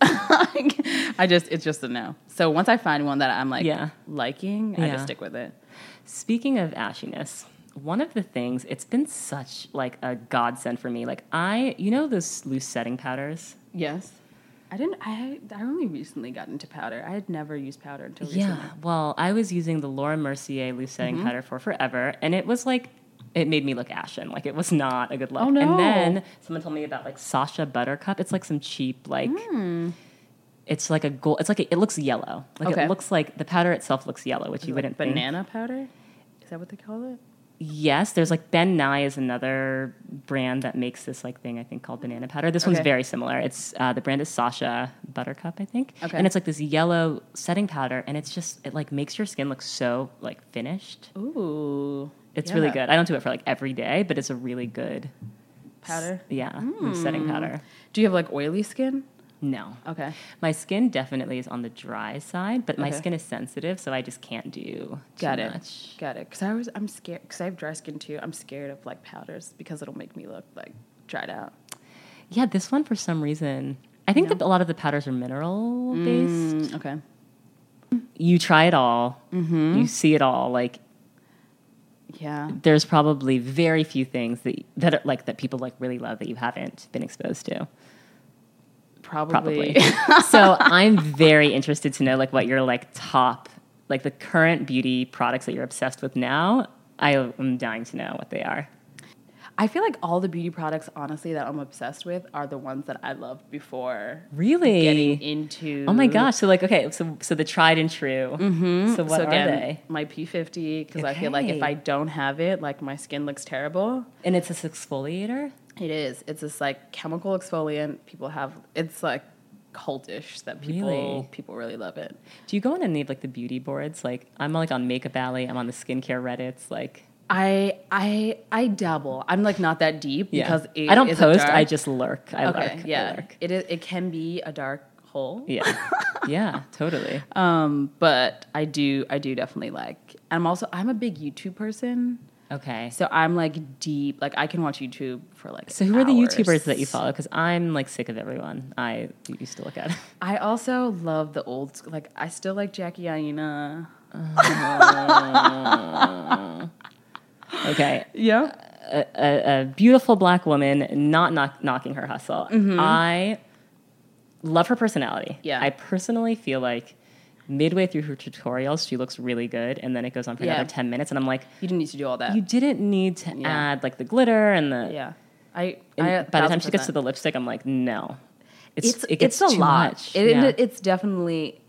[SPEAKER 2] I just it's just a no. So once I find one that I'm like
[SPEAKER 1] Yeah.
[SPEAKER 2] liking, I
[SPEAKER 1] Yeah.
[SPEAKER 2] just stick with it.
[SPEAKER 1] Speaking of ashiness, one of the things it's been such like a godsend for me. Like I, you know, those loose setting powders.
[SPEAKER 2] Yes. I didn't. I I only recently got into powder. I had never used powder until recently.
[SPEAKER 1] Yeah. Well, I was using the Laura Mercier loose setting
[SPEAKER 2] Mm-hmm.
[SPEAKER 1] powder for forever, and it was like it made me look ashen. Like it was not a good look.
[SPEAKER 2] Oh, no.
[SPEAKER 1] And then someone told me about like Sacha Buttercup. It's like some cheap like. It's like a gold. It's like a, it looks yellow. Like.
[SPEAKER 2] Okay.
[SPEAKER 1] it looks like the powder itself looks yellow, which you wouldn't think.
[SPEAKER 2] banana powder. Is that what they call it?
[SPEAKER 1] Yes, there's like Ben Nye is another brand that makes this like thing I think called banana powder. This one's very similar. It's uh, the brand is Sacha Buttercup, I think.
[SPEAKER 2] Okay.
[SPEAKER 1] And it's like this yellow setting powder, and it's just it like makes your skin look so like finished.
[SPEAKER 2] Ooh,
[SPEAKER 1] It's really good. I don't do it for like every day, but it's a really good
[SPEAKER 2] Powder.
[SPEAKER 1] yeah loose setting powder.
[SPEAKER 2] Do you have like oily skin?
[SPEAKER 1] No,
[SPEAKER 2] Okay.
[SPEAKER 1] my skin definitely is on the dry side, but my skin is sensitive, so I just can't do too
[SPEAKER 2] Got it.
[SPEAKER 1] much.
[SPEAKER 2] Got it. Because I was, I'm scared. Because I have dry skin too. I'm scared of like powders because it'll make me look like dried out.
[SPEAKER 1] Yeah, this one for some reason. I think
[SPEAKER 2] No.
[SPEAKER 1] that a lot of the powders are mineral based.
[SPEAKER 2] Mm, okay.
[SPEAKER 1] you try it all,
[SPEAKER 2] Mm-hmm.
[SPEAKER 1] you see it all. Like
[SPEAKER 2] Yeah.
[SPEAKER 1] there's probably very few things that that are, like that people like really love that you haven't been exposed to.
[SPEAKER 2] Probably.
[SPEAKER 1] Probably. [LAUGHS] so I'm very interested to know like what your like top like the current beauty products that you're obsessed with now. I am dying to know what they are.
[SPEAKER 2] I feel like all the beauty products, honestly, that I'm obsessed with are the ones that I loved before
[SPEAKER 1] Really?
[SPEAKER 2] getting into.
[SPEAKER 1] Oh my gosh! So like, okay, so so the tried and true. Mm-hmm. So what
[SPEAKER 2] so
[SPEAKER 1] are they?
[SPEAKER 2] my P50 because I feel like if I don't have it, like my skin looks terrible.
[SPEAKER 1] And it's this exfoliator.
[SPEAKER 2] It is. It's this like chemical exfoliant. People have. It's like cultish that people
[SPEAKER 1] Really?
[SPEAKER 2] people really love it.
[SPEAKER 1] Do you go on any of like the beauty boards? Like I'm like on Makeup Alley. I'm on the skincare Reddits. Like
[SPEAKER 2] I I I dabble. I'm like not that deep
[SPEAKER 1] yeah.
[SPEAKER 2] because it
[SPEAKER 1] I don't post. I just lurk. I
[SPEAKER 2] okay.
[SPEAKER 1] lurk. I
[SPEAKER 2] yeah,
[SPEAKER 1] lurk.
[SPEAKER 2] it is. It can be a dark hole.
[SPEAKER 1] Yeah. [LAUGHS] yeah. Totally.
[SPEAKER 2] Um, but I do I do definitely like. I'm also I'm a big YouTube person.
[SPEAKER 1] Okay.
[SPEAKER 2] So I'm like deep, like I can watch YouTube for like.
[SPEAKER 1] So who are the. YouTubers that you follow? Because I'm like sick of everyone. I used to look at. [LAUGHS]
[SPEAKER 2] I also love the old, like I still like Jackie Aina. [LAUGHS]
[SPEAKER 1] Okay.
[SPEAKER 2] Yeah.
[SPEAKER 1] a, a, a beautiful black woman not knock, knocking her hustle.
[SPEAKER 2] Mm-hmm.
[SPEAKER 1] I love her personality.
[SPEAKER 2] Yeah.
[SPEAKER 1] I personally feel like midway through her tutorials, she looks really good, and then it goes on for
[SPEAKER 2] Yeah.
[SPEAKER 1] another ten minutes, and I'm like,
[SPEAKER 2] You didn't need to do all that.
[SPEAKER 1] you didn't need to
[SPEAKER 2] Yeah.
[SPEAKER 1] add like the glitter and the.
[SPEAKER 2] yeah. I, I
[SPEAKER 1] by the time she gets to the lipstick, I'm like, no, it's,
[SPEAKER 2] it's
[SPEAKER 1] it gets
[SPEAKER 2] it's a lot. It,
[SPEAKER 1] Yeah.
[SPEAKER 2] It's definitely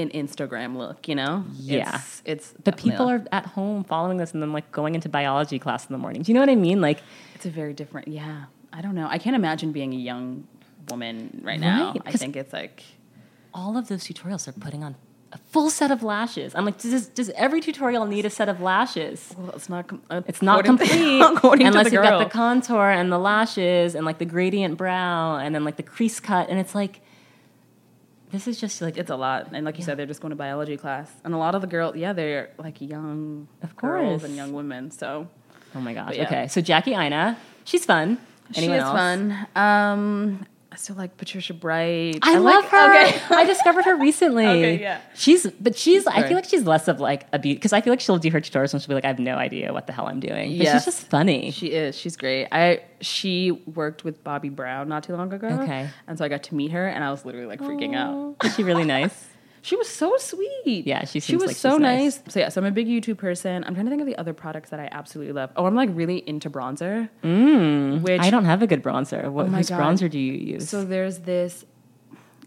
[SPEAKER 2] an Instagram look, you know?
[SPEAKER 1] Yeah.
[SPEAKER 2] It's, it's
[SPEAKER 1] but people are at home following this and then like going into biology class in the morning. Do you know what I mean? Like,
[SPEAKER 2] It's a very different. Yeah, I don't know. I can't imagine being a young woman right now.
[SPEAKER 1] Right,
[SPEAKER 2] I
[SPEAKER 1] 'cause-
[SPEAKER 2] think it's like
[SPEAKER 1] all of those tutorials are putting on a full set of lashes. I'm like, does, does every tutorial need a set of lashes?
[SPEAKER 2] well, it's not. Com- uh,
[SPEAKER 1] It's not complete [LAUGHS]
[SPEAKER 2] according
[SPEAKER 1] unless you've got the contour and the lashes and like the gradient brow and then like the crease cut. And it's like, this is just like,
[SPEAKER 2] it's a lot, and like you
[SPEAKER 1] Yeah.
[SPEAKER 2] said, they're just going to biology class, and a lot of the girls, yeah, they're like young
[SPEAKER 1] Of
[SPEAKER 2] girls and young women. So
[SPEAKER 1] oh my gosh.
[SPEAKER 2] Yeah.
[SPEAKER 1] Okay. So Jackie Aina, she's fun. Anyone
[SPEAKER 2] she is
[SPEAKER 1] else?
[SPEAKER 2] fun. Um, still like Patricia Bright.
[SPEAKER 1] I,
[SPEAKER 2] like-
[SPEAKER 1] love her.
[SPEAKER 2] Okay. [LAUGHS]
[SPEAKER 1] I discovered her recently. [LAUGHS]
[SPEAKER 2] Okay, yeah.
[SPEAKER 1] She's, but she's. I feel like she's less of like a beauty because I feel like she'll do her tutorials and she'll be like, I have no idea what the hell I'm doing. But
[SPEAKER 2] Yes.
[SPEAKER 1] she's just funny.
[SPEAKER 2] She is. She's great. I she worked with Bobbi Brown not too long ago.
[SPEAKER 1] Okay.
[SPEAKER 2] And so I got to meet her, and I was literally like freaking out.
[SPEAKER 1] Aw. Is she really nice? [LAUGHS]
[SPEAKER 2] She was so sweet.
[SPEAKER 1] Yeah, she
[SPEAKER 2] she was
[SPEAKER 1] like
[SPEAKER 2] so
[SPEAKER 1] she's
[SPEAKER 2] nice.
[SPEAKER 1] nice.
[SPEAKER 2] So yeah, so I'm a big YouTube person. I'm trying to think of the other products that I absolutely love. Oh, I'm like really into bronzer.
[SPEAKER 1] Mm,
[SPEAKER 2] Which-
[SPEAKER 1] I don't have a good bronzer. What
[SPEAKER 2] Oh
[SPEAKER 1] whose
[SPEAKER 2] God.
[SPEAKER 1] bronzer do you use?
[SPEAKER 2] So there's this.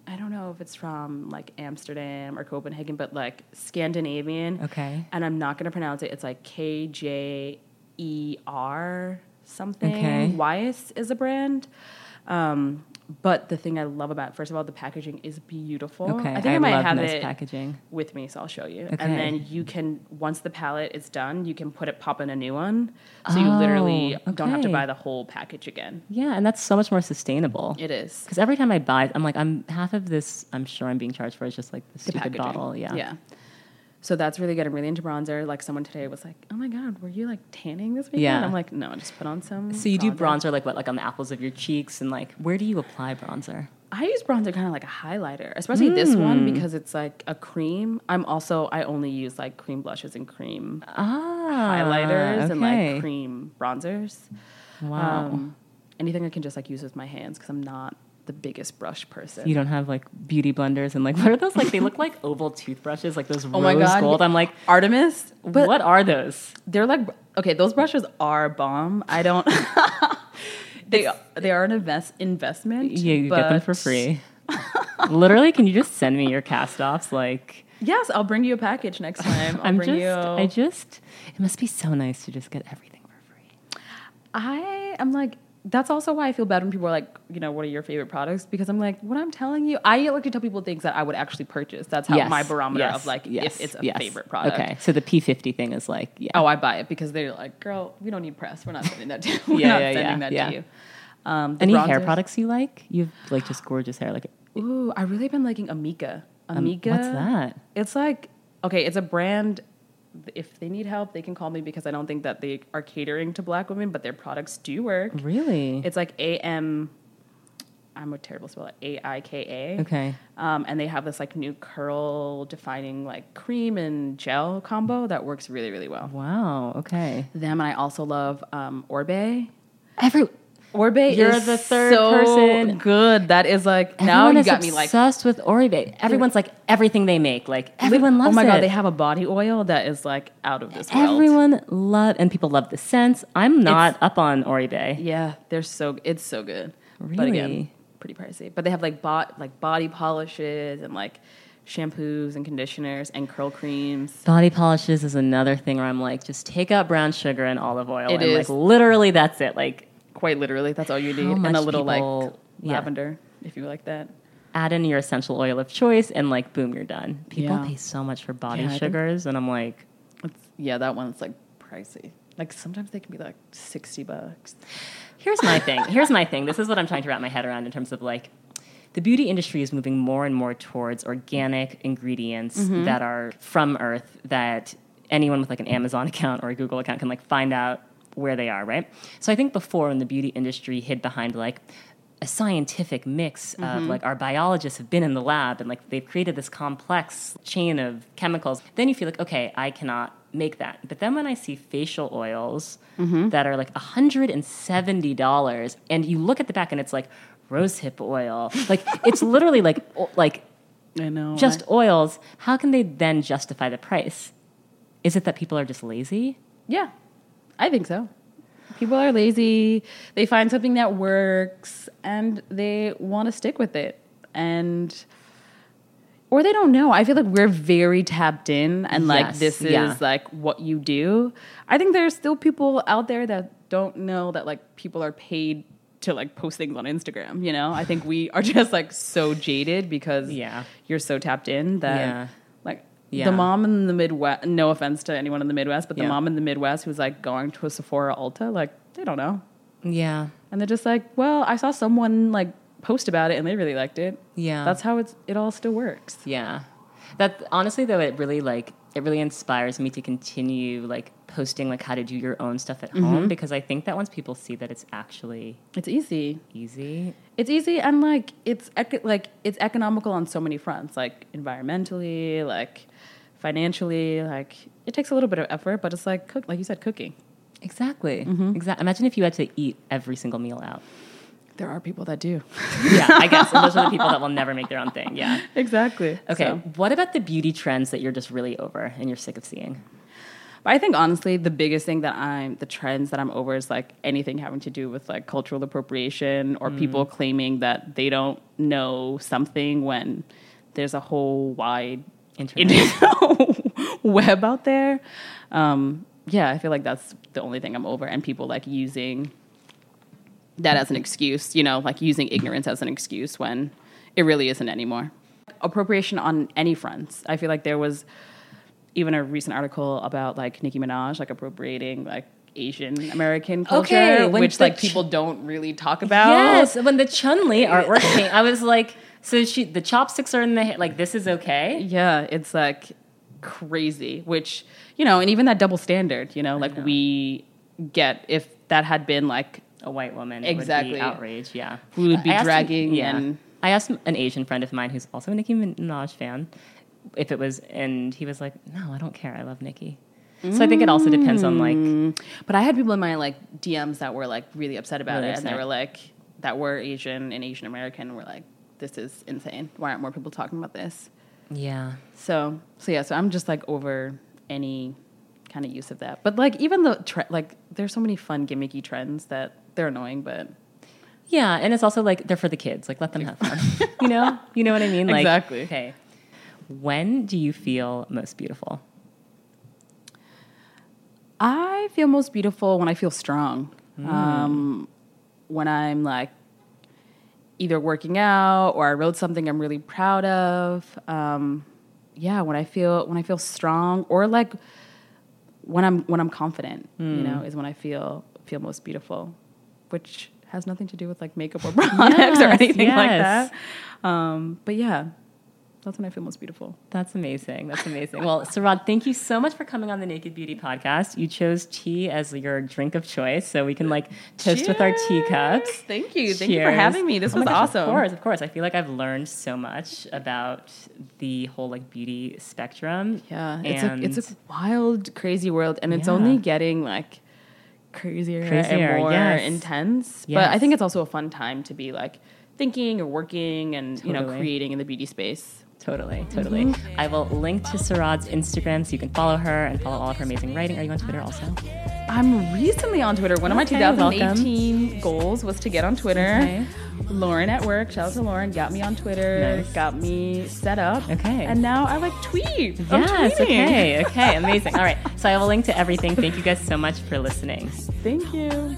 [SPEAKER 2] I don't know if it's from like Amsterdam or Copenhagen, but like Scandinavian.
[SPEAKER 1] okay.
[SPEAKER 2] And I'm not gonna pronounce it. It's like K J E R something.
[SPEAKER 1] Okay.
[SPEAKER 2] Weis is a brand. Um, but the thing I love about, first of all, the packaging is beautiful.
[SPEAKER 1] Okay.
[SPEAKER 2] I think I, might
[SPEAKER 1] love
[SPEAKER 2] have
[SPEAKER 1] nice
[SPEAKER 2] it
[SPEAKER 1] packaging.
[SPEAKER 2] with me, so I'll show you.
[SPEAKER 1] Okay.
[SPEAKER 2] And then you can, once the palette is done, you can put it, pop in a new one. So you literally
[SPEAKER 1] Oh,
[SPEAKER 2] don't have to buy the whole package again.
[SPEAKER 1] Yeah, and that's so much more sustainable.
[SPEAKER 2] It is.
[SPEAKER 1] Because every time I buy, I'm like, I'm half of this. I'm sure I'm being charged for is just like the
[SPEAKER 2] The
[SPEAKER 1] stupid
[SPEAKER 2] packaging.
[SPEAKER 1] bottle. Yeah.
[SPEAKER 2] Yeah. So that's really good. I'm really into bronzer. Like someone today was like, "Oh my god, were you like tanning this weekend?"
[SPEAKER 1] Yeah.
[SPEAKER 2] I'm like, "No, I just put on some."
[SPEAKER 1] So you do bronzer like what, like on the apples of your cheeks, and like where do you apply bronzer?
[SPEAKER 2] I use bronzer kind of like a highlighter, especially this one
[SPEAKER 1] Mm.
[SPEAKER 2] because it's like a cream. I'm also I only use like cream blushes and cream
[SPEAKER 1] Ah,
[SPEAKER 2] highlighters and like cream bronzers.
[SPEAKER 1] Wow.
[SPEAKER 2] Um, anything I can just like use with my hands because I'm not the biggest brush person.
[SPEAKER 1] you don't have like beauty blenders and like [LAUGHS] what are those? Like they look like [LAUGHS] oval toothbrushes, like those
[SPEAKER 2] oh
[SPEAKER 1] rose
[SPEAKER 2] my god,
[SPEAKER 1] gold. I'm like,
[SPEAKER 2] Artemis. But
[SPEAKER 1] what are those?
[SPEAKER 2] They're like okay, those brushes are bomb. I don't. [LAUGHS] they they are an invest investment.
[SPEAKER 1] Yeah, you get them for free. Literally, can you just send me your cast offs? Like,
[SPEAKER 2] Yes, I'll bring you a package next time. I'll
[SPEAKER 1] I'm
[SPEAKER 2] bring
[SPEAKER 1] just,
[SPEAKER 2] you.
[SPEAKER 1] I just, it must be so nice to just get everything for free.
[SPEAKER 2] I am like that's also why I feel bad when people are like, you know, what are your favorite products? Because I'm like, what I'm telling you, I like to tell people things that I would actually purchase. That's how
[SPEAKER 1] Yes,
[SPEAKER 2] my barometer
[SPEAKER 1] yes,
[SPEAKER 2] of like
[SPEAKER 1] yes,
[SPEAKER 2] if it's a favorite product.
[SPEAKER 1] Okay, so the P50 thing is like, yeah.
[SPEAKER 2] Oh, I buy it because they're like, girl, we don't need press. We're not sending that to you. [LAUGHS] We're
[SPEAKER 1] Yeah,
[SPEAKER 2] not
[SPEAKER 1] yeah,
[SPEAKER 2] sending
[SPEAKER 1] yeah,
[SPEAKER 2] that
[SPEAKER 1] yeah.
[SPEAKER 2] to you. Um,
[SPEAKER 1] Any hair products you like? You have like just gorgeous hair. Like,
[SPEAKER 2] Ooh, I really been liking Amika.
[SPEAKER 1] um,
[SPEAKER 2] Amika.
[SPEAKER 1] what's that?
[SPEAKER 2] It's like okay, it's a brand. If they need help, they can call me because I don't think that they are catering to Black women, but their products do work.
[SPEAKER 1] Really?
[SPEAKER 2] It's like A M. I'm a terrible spell. A I K A.
[SPEAKER 1] okay.
[SPEAKER 2] Um, and they have this like new curl defining like cream and gel combo that works really really well.
[SPEAKER 1] Wow. Okay.
[SPEAKER 2] Them and I also love um, Oribe.
[SPEAKER 1] Every
[SPEAKER 2] Oribe
[SPEAKER 1] You're
[SPEAKER 2] is
[SPEAKER 1] the third
[SPEAKER 2] so
[SPEAKER 1] person.
[SPEAKER 2] good. That is like now
[SPEAKER 1] everyone
[SPEAKER 2] you got me like
[SPEAKER 1] obsessed with Oribe. Everyone's like everything they make. Like everyone loves
[SPEAKER 2] Oh my
[SPEAKER 1] it.
[SPEAKER 2] god, they have a body oil that is like out of this world.
[SPEAKER 1] Everyone love and people love the scents. I'm not up on Oribe.
[SPEAKER 2] Yeah, they're so it's so good. But
[SPEAKER 1] Really?
[SPEAKER 2] again, pretty pricey. But they have like bot like body polishes and like shampoos and conditioners and curl creams.
[SPEAKER 1] Body polishes is another thing where I'm like, just take out brown sugar and olive oil.
[SPEAKER 2] It
[SPEAKER 1] and
[SPEAKER 2] is.
[SPEAKER 1] like literally that's it. Like
[SPEAKER 2] Quite literally, that's all you need. And a little like
[SPEAKER 1] people- yeah.
[SPEAKER 2] lavender, if you like that.
[SPEAKER 1] add in your essential oil of choice and like boom, you're done. People
[SPEAKER 2] Yeah.
[SPEAKER 1] pay so much for body
[SPEAKER 2] Yeah,
[SPEAKER 1] sugars and I'm like,
[SPEAKER 2] yeah, that one's like pricey. Like sometimes they can be like sixty bucks.
[SPEAKER 1] Here's my thing. [LAUGHS] Here's my thing. This is what I'm trying to wrap my head around in terms of like the beauty industry is moving more and more towards organic ingredients
[SPEAKER 2] Mm-hmm.
[SPEAKER 1] that are from earth that anyone with like an Amazon [LAUGHS] account or a Google account can like find out where they are, right? So I think before when the beauty industry hid behind like a scientific mix
[SPEAKER 2] Mm-hmm.
[SPEAKER 1] of like our biologists have been in the lab and like they've created this complex chain of chemicals, then you feel like, okay, I cannot make that. But then when I see facial oils
[SPEAKER 2] Mm-hmm.
[SPEAKER 1] that are like $170 and you look at the back and it's like rosehip oil. Like it's literally like like
[SPEAKER 2] I know.
[SPEAKER 1] just oils. How can they then justify the price? Is it that people are just lazy?
[SPEAKER 2] Yeah, I think so. People are lazy. They find something that works and they want to stick with it. And or they don't know. I feel like we're very tapped in and like
[SPEAKER 1] Yes,
[SPEAKER 2] this is
[SPEAKER 1] yeah.
[SPEAKER 2] like what you do. I think there's still people out there that don't know that like people are paid to like post things on Instagram, you know? I think we are [LAUGHS] just like so jaded because
[SPEAKER 1] Yeah.
[SPEAKER 2] you're so tapped in that
[SPEAKER 1] Yeah. Yeah.
[SPEAKER 2] the mom in the Midwest, no offense to anyone in the Midwest, but the
[SPEAKER 1] Yeah.
[SPEAKER 2] mom in the Midwest who's like going to a Sephora Ulta, like they don't know.
[SPEAKER 1] Yeah.
[SPEAKER 2] And they're just like, well, I saw someone like post about it and they really liked it.
[SPEAKER 1] Yeah.
[SPEAKER 2] That's how it's, it all still works.
[SPEAKER 1] Yeah. That honestly though it really like it really inspires me to continue like posting like how to do your own stuff at mm-hmm. home because I think that once people see that it's actually
[SPEAKER 2] It's easy.
[SPEAKER 1] easy.
[SPEAKER 2] It's easy and like it's ec- like it's economical on so many fronts, like environmentally, like financially, like it takes a little bit of effort, but it's like cook like you said cooking.
[SPEAKER 1] Exactly. Mm-hmm. Exactly. Imagine if you had to eat every single meal out.
[SPEAKER 2] There are people that do. [LAUGHS]
[SPEAKER 1] Yeah, I guess. And [LAUGHS] those are the people that will never make their own thing. Yeah.
[SPEAKER 2] exactly.
[SPEAKER 1] Okay.
[SPEAKER 2] So-
[SPEAKER 1] What about the beauty trends that you're just really over and you're sick of seeing?
[SPEAKER 2] But I think honestly, the biggest thing that I'm, the trends that I'm over is like anything having to do with like cultural appropriation or people claiming that they don't know something when there's a whole wide [LAUGHS]
[SPEAKER 1] Internet.
[SPEAKER 2] web out there. Um, yeah, I feel like that's the only thing I'm over, and people like using that as an excuse, you know, like using ignorance as an excuse when it really isn't anymore. Appropriation on any fronts. I feel like there was even a recent article about like Nicki Minaj like appropriating like Asian American culture,
[SPEAKER 1] Okay,
[SPEAKER 2] which like
[SPEAKER 1] ch-
[SPEAKER 2] people don't really talk about.
[SPEAKER 1] Yes, when the Chun Li [LAUGHS] artwork came, I was like, so she the chopsticks are in the like this is okay.
[SPEAKER 2] Yeah, it's like crazy, which, you know, and even that double standard, you know, like
[SPEAKER 1] know.
[SPEAKER 2] we get if that had been like
[SPEAKER 1] A white woman
[SPEAKER 2] Exactly.
[SPEAKER 1] would be outraged. Yeah,
[SPEAKER 2] We would be dragging
[SPEAKER 1] yeah,
[SPEAKER 2] and-
[SPEAKER 1] I asked an Asian friend of mine who's also a Nicki Minaj fan if it was, and he was like, "No, I don't care. I love Nicki." So I think it also depends on like mm.
[SPEAKER 2] But I had people in my like DMs that were like really upset about
[SPEAKER 1] Really
[SPEAKER 2] it, and they were like that were Asian and Asian American were like, "This is insane. Why aren't more people talking about this?"
[SPEAKER 1] yeah.
[SPEAKER 2] So, so yeah, so I'm just like over any kind of use of that. But like even the tre- like, there's so many fun gimmicky trends that they're annoying, but
[SPEAKER 1] Yeah, and it's also like they're for the kids. Like let them have fun. [LAUGHS] you know? You know what I mean? Like
[SPEAKER 2] Exactly.
[SPEAKER 1] Okay. When do you feel most beautiful?
[SPEAKER 2] I feel most beautiful when I feel strong. Um, when I'm like either working out or I wrote something I'm really proud of. Um, yeah, when I feel when I feel strong or like when I'm when I'm confident, you know, is when I feel feel most beautiful, which has nothing to do with like makeup or [LAUGHS] products or
[SPEAKER 1] Yes,
[SPEAKER 2] anything like that. Um, but yeah, that's when I feel most beautiful.
[SPEAKER 1] That's amazing. That's amazing. Well, Sarad, thank you so much for coming on the Naked Beauty podcast. You chose tea as your drink of choice, so we can like toast with our teacups.
[SPEAKER 2] Thank you. Thank you for having me. This
[SPEAKER 1] Oh
[SPEAKER 2] was
[SPEAKER 1] gosh,
[SPEAKER 2] awesome.
[SPEAKER 1] Of course, of course. I feel like I've learned so much about the whole like beauty spectrum.
[SPEAKER 2] Yeah, it's a it's a wild, crazy world, and it's
[SPEAKER 1] Yeah.
[SPEAKER 2] only getting like crazier,
[SPEAKER 1] Crazier,
[SPEAKER 2] and more
[SPEAKER 1] yes.
[SPEAKER 2] intense. But I think it's also a fun time to be like thinking or working and you know creating in the beauty space.
[SPEAKER 1] Totally, totally.
[SPEAKER 2] Mm-hmm.
[SPEAKER 1] I will link to Sarad's Instagram so you can follow her and follow all of her amazing writing. Are you on Twitter also?
[SPEAKER 2] I'm recently on Twitter. One of my
[SPEAKER 1] Okay,
[SPEAKER 2] 2018 goals was to get on Twitter.
[SPEAKER 1] Okay.
[SPEAKER 2] Lauren at work, shout out to Lauren, got me on Twitter,
[SPEAKER 1] Nice.
[SPEAKER 2] got me set up.
[SPEAKER 1] Okay.
[SPEAKER 2] And now I like tweet. I'm tweeting.
[SPEAKER 1] okay, okay, amazing. All right, so I will link to everything. Thank you guys so much for listening.
[SPEAKER 2] Thank you.